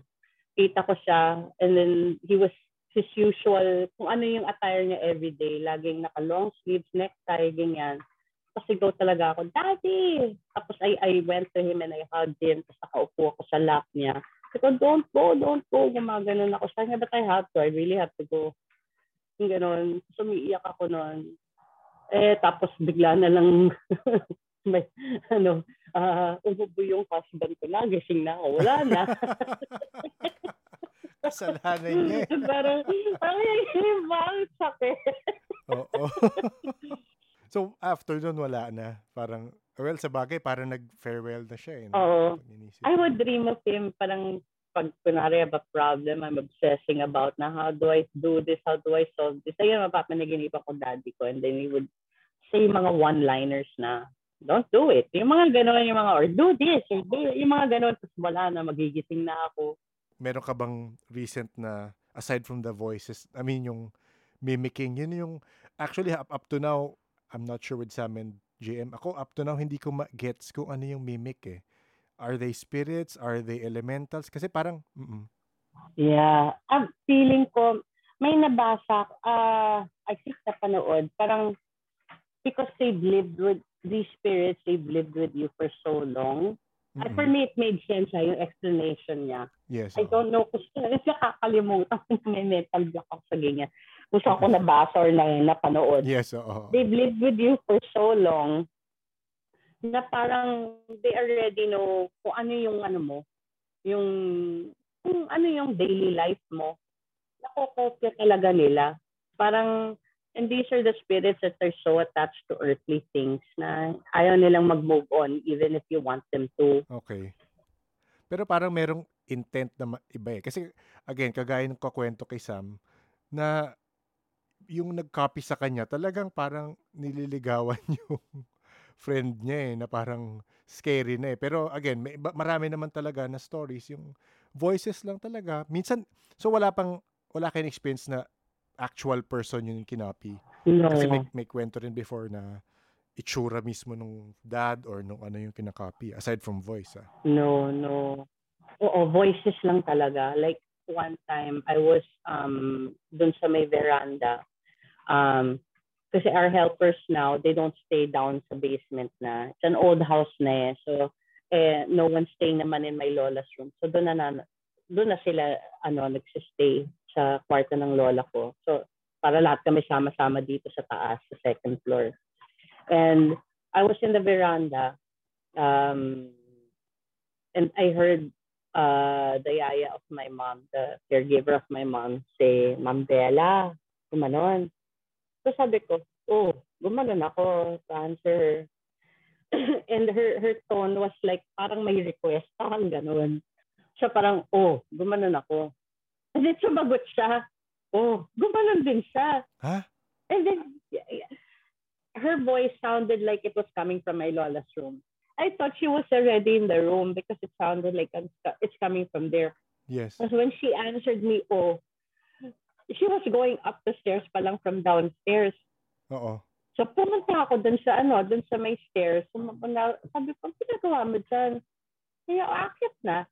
Kita ko siya and then he was his usual kung ano yung attire niya everyday. Laging naka long sleeves, necktie, ganyan. Tapos sigaw talaga ako, Daddy! Tapos I, I went to him and I hugged him. Tapos nakaupo ako sa lap niya. Sabi don't go, don't go. Gumaganon ako. Sabi niya, but I have to. I really have to go. Yung ganon. Sumiiyak ako noon. Eh, tapos bigla na lang <laughs> may, ano, ah, umubo yung husband ko na. Gising na ako. Wala na. <laughs> Kasalanan niya eh. <laughs> parang, parang yung bakit sakit. Oo. So, after nun, wala na. Parang, well, sa bagay, parang nag-farewell na siya eh. no? Oo. I would dream of him parang pag kunwari I have a problem, I'm obsessing about na how do I do this, how do I solve this. Ayun, mapapanaginipan ko daddy ko and then he would say mga one-liners na don't do it. Yung mga gano'n, yung mga, or do this, or do, yung mga gano'n, tapos wala na, magigising na ako. Meron ka bang recent na, aside from the voices, I mean, yung mimicking, yun yung, actually, up, up to now, I'm not sure with Sam and JM. Ako, up to now, hindi ko ma-gets kung ano yung mimic eh. Are they spirits? Are they elementals? Kasi parang, mm Yeah. Ang feeling ko, may nabasa, ah I think na panood, parang because they've lived with these spirits, they've lived with you for so long. And for me, it made sense ha, yung explanation niya. Yes. I don't know nakakalimutan <laughs> ko na may mental block ako sa ganyan. Kung saan ko nabasa or na, napanood. Yes, oo. They've lived with you for so long na parang they already know kung ano yung ano mo, yung kung ano yung daily life mo. Nakokopya talaga nila. Parang, and these are the spirits that are so attached to earthly things na ayaw nilang mag-move on even if you want them to. Okay. Pero parang merong intent na iba eh. Kasi, again, kagaya ng kakwento kay Sam, na yung nag-copy sa kanya, talagang parang nililigawan <laughs> yung friend niya eh, na parang scary na eh. Pero again, may, marami naman talaga na stories, yung voices lang talaga. Minsan, so wala pang, wala kayong experience na actual person yung kinopy. No. Kasi may, may kwento rin before na itsura mismo nung dad or nung ano yung kinakopy, aside from voice ah. No, no. Oo, voices lang talaga. Like one time I was um dun sa may veranda. Um kasi our helpers now, they don't stay down sa basement na. It's an old house na eh. So eh no one staying naman in my lola's room. So doon na, na doon na sila ano nagsistay sa kwarto ng lola ko. So para lahat kami sama-sama dito sa taas, sa second floor. And I was in the veranda um, and I heard uh, the yaya of my mom, the caregiver of my mom, say, Ma'am Bella, gumanon. So sabi ko, oh, gumanon ako to answer <clears throat> and her her tone was like, parang may request, parang ganun. Siya parang, oh, gumanon ako. And then sumagot siya, oh, gumanon din siya. Ha? And then her voice sounded like it was coming from my lola's room. I thought she was already in the room because it sounded like it's coming from there. Yes. Because when she answered me, oh, she was going up the stairs pa lang from downstairs. Oo. So pumunta ako dun sa ano, dun sa may stairs. Sumapuna, sabi ko, "Ang ginagawa mo dyan? Kaya akit na.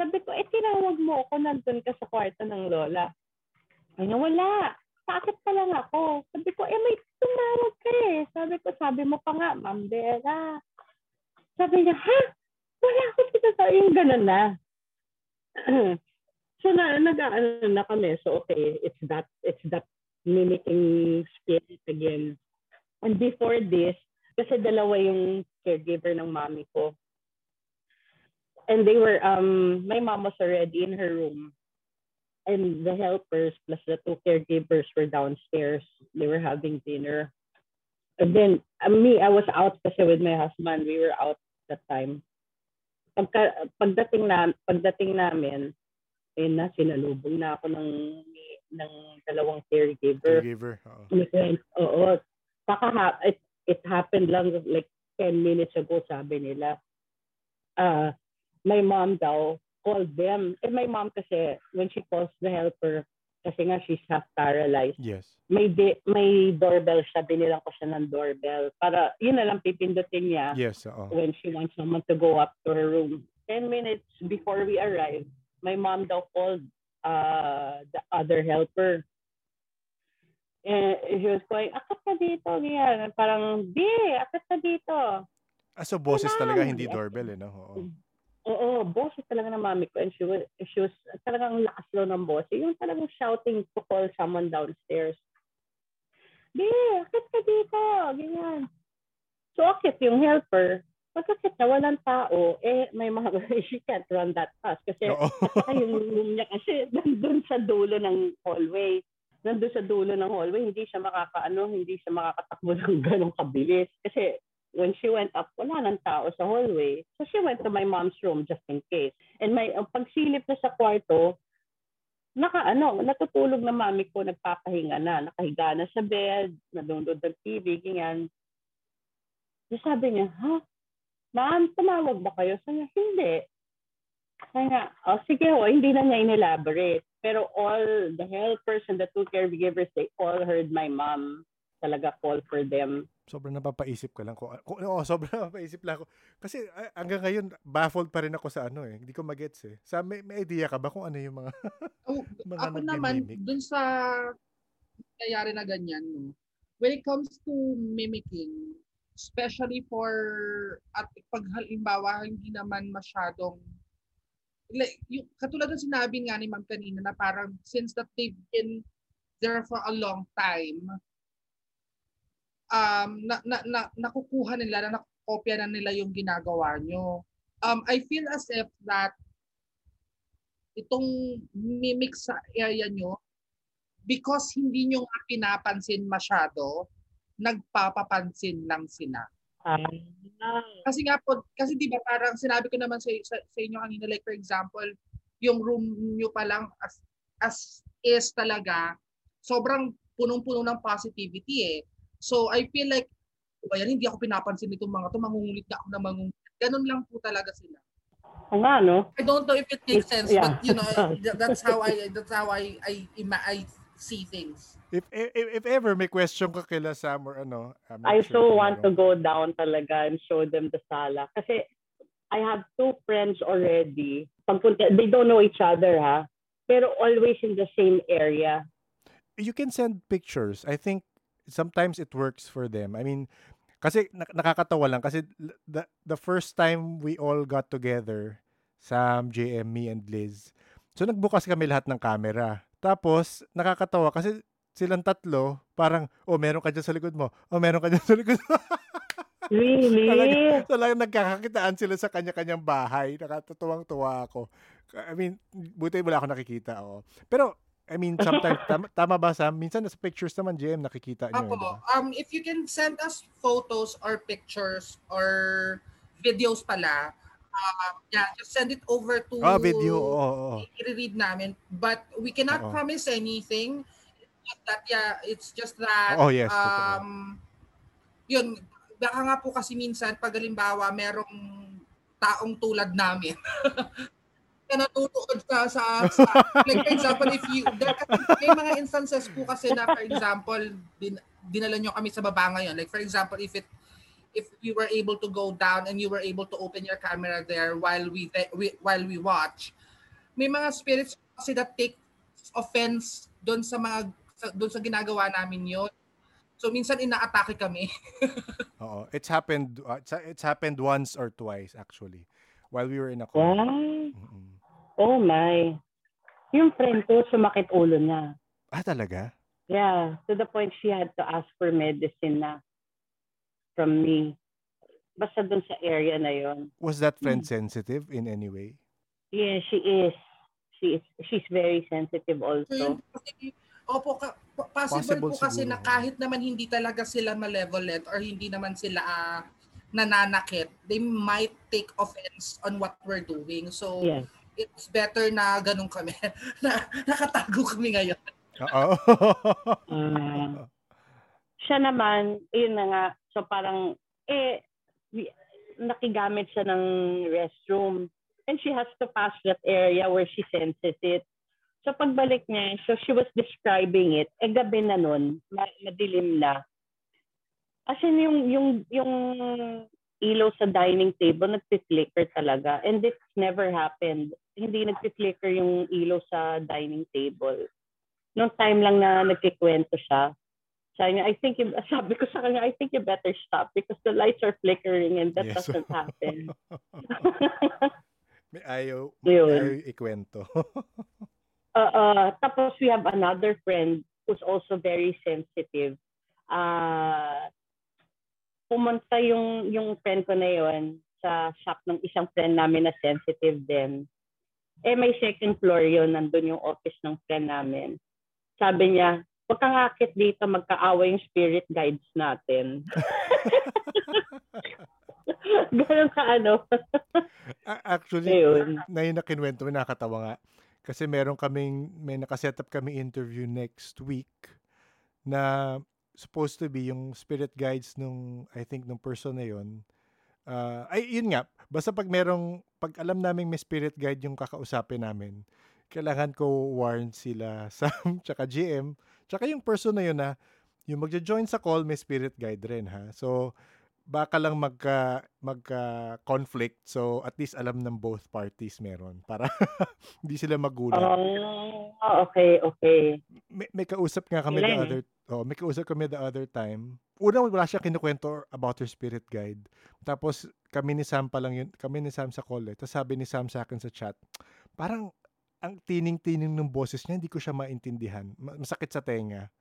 Sabi ko, eh tinawag mo ako, nandun ka sa kwarto ng lola. Ay na wala. Bakit pa lang ako? Sabi ko, eh may tumawag ka eh. Sabi ko, sabi mo pa nga, Ma'am Bella. Sabi niya, ha? Wala ako sinasabi. Yung ganun na. <clears throat> so na, nag ano na kami. So okay, it's that, it's that mimicking spirit again. And before this, kasi dalawa yung caregiver ng mommy ko. And they were, um, my mom was already in her room. and the helpers plus the two caregivers were downstairs. They were having dinner. And then uh, me, I was out kasi with my husband. We were out that time. Pagka, pagdating na pagdating namin, ayun na sinalubong na ako ng ng dalawang caregiver. Caregiver. Oo. Oo. Kaka, it, it happened lang like 10 minutes ago, sabi nila. Uh, my mom daw called them. Eh, my mom kasi, when she calls the helper, kasi nga she's half paralyzed. Yes. May di, may doorbell siya, binilang ko siya ng doorbell. Para, yun na lang pipindutin niya Yes, oo. when she wants someone to go up to her room. 10 minutes before we arrived, my mom daw called uh, the other helper. And she was going, akat ka dito, ganyan. Parang, di, akat ka dito. Ah, so boses talaga, hindi doorbell, eh, no? Oo. Oo, boses talaga ng mami ko. And she was, she was talagang lakas daw ng boses. Yung talagang shouting to call someone downstairs. Di, akit ka dito. Ganyan. So, akit yung helper. Pagkakit na walang tao, eh, may mga, <laughs> she can't run that fast. Kasi, yung room niya kasi nandun sa dulo ng hallway. Nandun sa dulo ng hallway, hindi siya makakaano, hindi siya makakatakbo ng <laughs> ganong kabilis. Kasi when she went up, wala nang tao sa hallway. So she went to my mom's room just in case. And may ang pagsilip na sa kwarto, naka ano, natutulog na mami ko, nagpapahinga na, nakahiga na sa bed, nanonood ng TV, ganyan. So sabi niya, ha? Ma'am, tumawag ba kayo? Sabi niya, hindi. Kaya nga, oh, sige ho, hindi na niya inelaborate. Pero all the helpers and the two caregivers, they all heard my mom talaga call for them. Sobrang napapaisip ka lang ko. ko oo, <laughs> sobrang napapaisip lang ako. Kasi ah, hanggang ngayon, baffled pa rin ako sa ano eh. Hindi ko magets eh. Sa, may, may idea ka ba kung ano yung mga... <laughs> Oh, <laughs> mga ako naman, dun sa nangyayari na ganyan, no, when it comes to mimicking, especially for, at pag halimbawa, hindi naman masyadong, like, yung, katulad ng sinabi nga ni ma'am kanina na parang since that they've been there for a long time, um, na, na, na, nakukuha nila, na nakopya na nila yung ginagawa nyo. Um, I feel as if that itong mimic sa area nyo, because hindi nyo nga pinapansin masyado, nagpapapansin lang sila. Ah, Kasi nga po, kasi di ba parang sinabi ko naman sa, sa, sa inyo kanina, like for example, yung room nyo pa lang as, as is talaga, sobrang punong-puno ng positivity eh. So I feel like, ba yan, hindi ako pinapansin nitong mga to, mangungulit na ako na mangungulit. Ganun lang po talaga sila. oo nga, no? I don't know if it makes sense, Yeah. but you know, th- <laughs> that's how I that's how I I I see things. If, if, if ever may question ka kila Sam or ano, I'm not I sure so want to meron. go down talaga and show them the sala. Kasi I have two friends already. Pagpunta, they don't know each other, ha? Pero always in the same area. you can send pictures. I think sometimes it works for them. I mean, kasi nak- nakakatawa lang kasi the the first time we all got together, Sam, JM, me and Liz. So nagbukas kami lahat ng camera. Tapos nakakatawa kasi silang tatlo, parang, oh, meron ka dyan sa likod mo. Oh, meron ka dyan sa likod mo. <laughs> Really? Talaga, talagang nagkakakitaan sila sa kanya-kanyang bahay. Nakatutuwang-tuwa ako. I mean, buti wala ako nakikita. Oh. Pero, I mean, sometimes, <laughs> tama, tama ba Sam? Minsan sa pictures naman, JM, nakikita nyo. Apo, eh, di ba? um, if you can send us photos or pictures or videos pala, um, yeah, just send it over to Ah, video. Oo, oo. i-read namin. But we cannot Oo. promise anything. It's that, yeah, it's just that, Oo, yes, um, yun, baka nga po kasi minsan, pag halimbawa, merong taong tulad namin, <laughs> na natutuod ka sa, sa like for example if you there, may mga instances po kasi na for example din, dinala nyo kami sa baba ngayon like for example if it if we were able to go down and you were able to open your camera there while we, we while we watch may mga spirits kasi that take offense doon sa mga sa, doon sa ginagawa namin yon so minsan inaatake kami <laughs> Oo. It's happened, uh, it's, it's happened once or twice, actually. While we were in a call. Wow. Mm-mm. Oh my. Yung friend ko, sumakit ulo niya. Ah, talaga? Yeah, to the point she had to ask for medicine na from me. Basta dun sa area na yon. Was that friend Hmm. sensitive in any way? Yeah, she is. she is she's very sensitive So also. kasi, opo, ka, possible, Possible po kasi siguro. na kahit naman hindi talaga sila malevolent or hindi naman sila ah, nananakit, they might take offense on what we're doing. So Yes. it's better na ganun kami, <laughs> na nakatago kami ngayon. Oo. <laughs> Ah. siya naman, yun na nga, so parang, eh, nakigamit siya ng restroom. And she has to pass that area where she senses it. So pagbalik niya, so she was describing it, eh gabi na nun, ma- madilim na. As in, yung, yung, yung ilaw sa dining table, nagpi-flicker talaga. And this never happened. Hindi nagpi-flicker yung ilaw sa dining table. Nung time lang na nagkikwento siya, sabi niya, I think, you, <laughs> sabi ko sa kanya, I think you better stop because the lights are flickering and that Yes. doesn't happen. <laughs> may ayaw, Yun. may ayaw ikwento. <laughs> uh, uh, tapos we have another friend who's also very sensitive. Uh, pumunta yung, yung friend ko na yon sa shop ng isang friend namin na sensitive din. Eh, may second floor yon nandun yung office ng friend namin. Sabi niya, huwag kang akit dito, magkaaway yung spirit guides natin. <laughs> Ganun ka ano. Actually, Ayun. na yun na kinwento mo, nakakatawa nga. Kasi meron kaming, may nakaset up kami interview next week na supposed to be yung spirit guides nung, I think, nung person na yun. Ah, ay, yun nga. Basta pag merong, pag alam namin may spirit guide yung kakausapin namin, kailangan ko warn sila, <laughs> Sam, tsaka GM, tsaka yung person na yun na, yung magja-join sa call, may spirit guide rin, ha? So, baka lang magka magka conflict so at least alam ng both parties meron para <laughs> hindi sila magulat. Oh, okay, okay. may, may kausap nga kami the Galing, eh. other oh, may kausap kami the other time. Una wala siya kinukwento about her spirit guide. Tapos kami ni Sam pa lang yun, kami ni Sam sa call eh. Tapos sabi ni Sam sa akin sa chat, parang ang tining-tining ng boses niya, hindi ko siya maintindihan. Ma- Masakit sa tenga.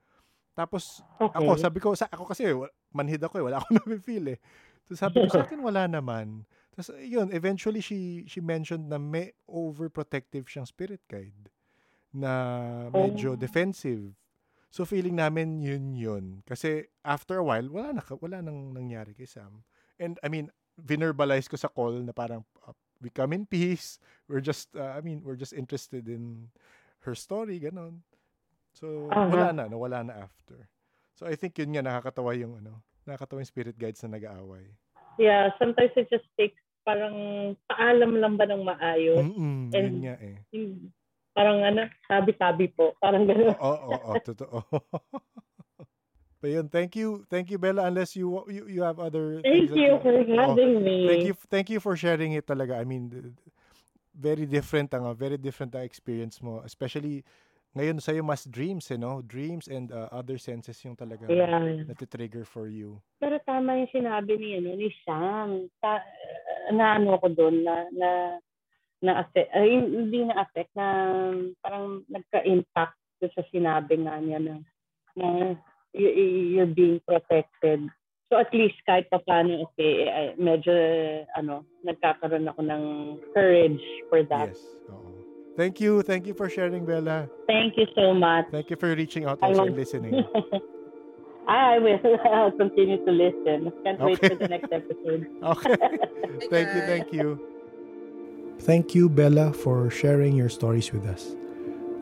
Tapos Okay. ako, sabi ko, sa, ako kasi, manhid ako eh, wala <laughs> akong nafe-feel eh. So sabi ko, sa akin wala naman. Tapos yun, eventually she, she mentioned na may overprotective siyang spirit guide na medyo Oh. defensive. So feeling namin yun yun. Kasi after a while, wala na, wala nang nangyari kay Sam. And I mean, vinerbalize ko sa call na parang uh, we come in peace. We're just, uh, I mean, we're just interested in her story, ganon. So, Aha. wala na, nawala na after. So, I think yun nga, nakakatawa yung, ano, nakakatawa yung spirit guides na nag-aaway. Yeah, sometimes it just takes parang paalam lang ba ng maayos. Mm-mm, yun And- nga eh. Yung Parang ano, sabi-sabi po. Parang gano'n. Oo, oo, oo, totoo. <laughs> But yun, thank you, thank you Bella, unless you you, you have other Thank you for having me. Thank you, thank you for sharing it talaga. I mean, very different ang very different ang experience mo, especially ngayon sa'yo mas dreams, eh, no? Dreams and uh, other senses yung talaga Yeah. nati-trigger for you. Pero tama yung sinabi ni, ano, ni Sam. Ta- na ano ko doon, na, na, na affect, ay, hindi na affect, na parang nagka-impact sa sinabi nga niya na, na you're being protected. So at least kahit pa paano, okay, ay, medyo, ano, nagkakaroon ako ng courage for that. Yes. Oo. Thank you. Thank you for sharing, Bella. Thank you so much. Thank you for reaching out also and listening. <laughs> Ah, I will <laughs> I'll continue to listen. Can't wait for the next episode. <laughs> Okay. thank you. Thank you. Thank you, Bella, for sharing your stories with us.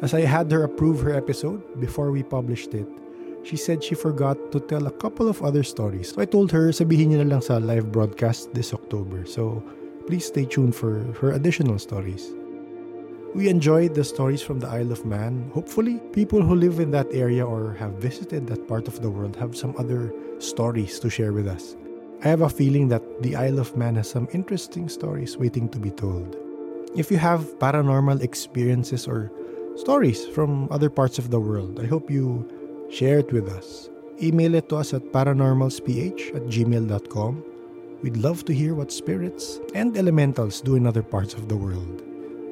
As I had her approve her episode before we published it, she said she forgot to tell a couple of other stories. So I told her, sabihin niyo na lang sa live broadcast this October. So please stay tuned for her additional stories. We enjoyed the stories from the Isle of Man. Hopefully, people who live in that area or have visited that part of the world have some other stories to share with us. I have a feeling that the Isle of Man has some interesting stories waiting to be told. If you have paranormal experiences or stories from other parts of the world, I hope you share it with us. Email it to us at paranormalsph at gmail.com. We'd love to hear what spirits and elementals do in other parts of the world.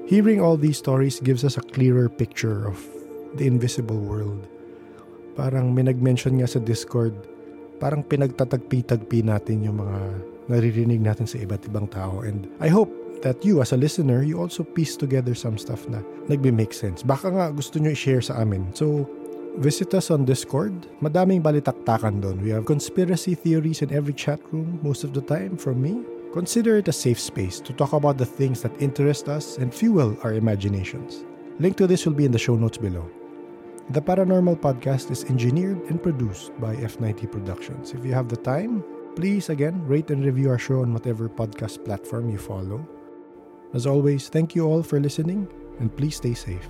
Hearing all these stories gives us a clearer picture of the invisible world. Parang may nag-mention nga sa Discord, parang pinagtatagpi-tagpi natin yung mga naririnig natin sa iba't ibang tao. And I hope that you as a listener, you also piece together some stuff na nagbe-make sense. Baka nga gusto nyo i-share sa amin. So, visit us on Discord. Madaming balitaktakan doon. We have conspiracy theories in every chat room most of the time from me. Consider it a safe space to talk about the things that interest us and fuel our imaginations. Link to this will be in the show notes below. The Paranormal Podcast is engineered and produced by F90 Productions. If you have the time, please again rate and review our show on whatever podcast platform you follow. As always, thank you all for listening and please stay safe.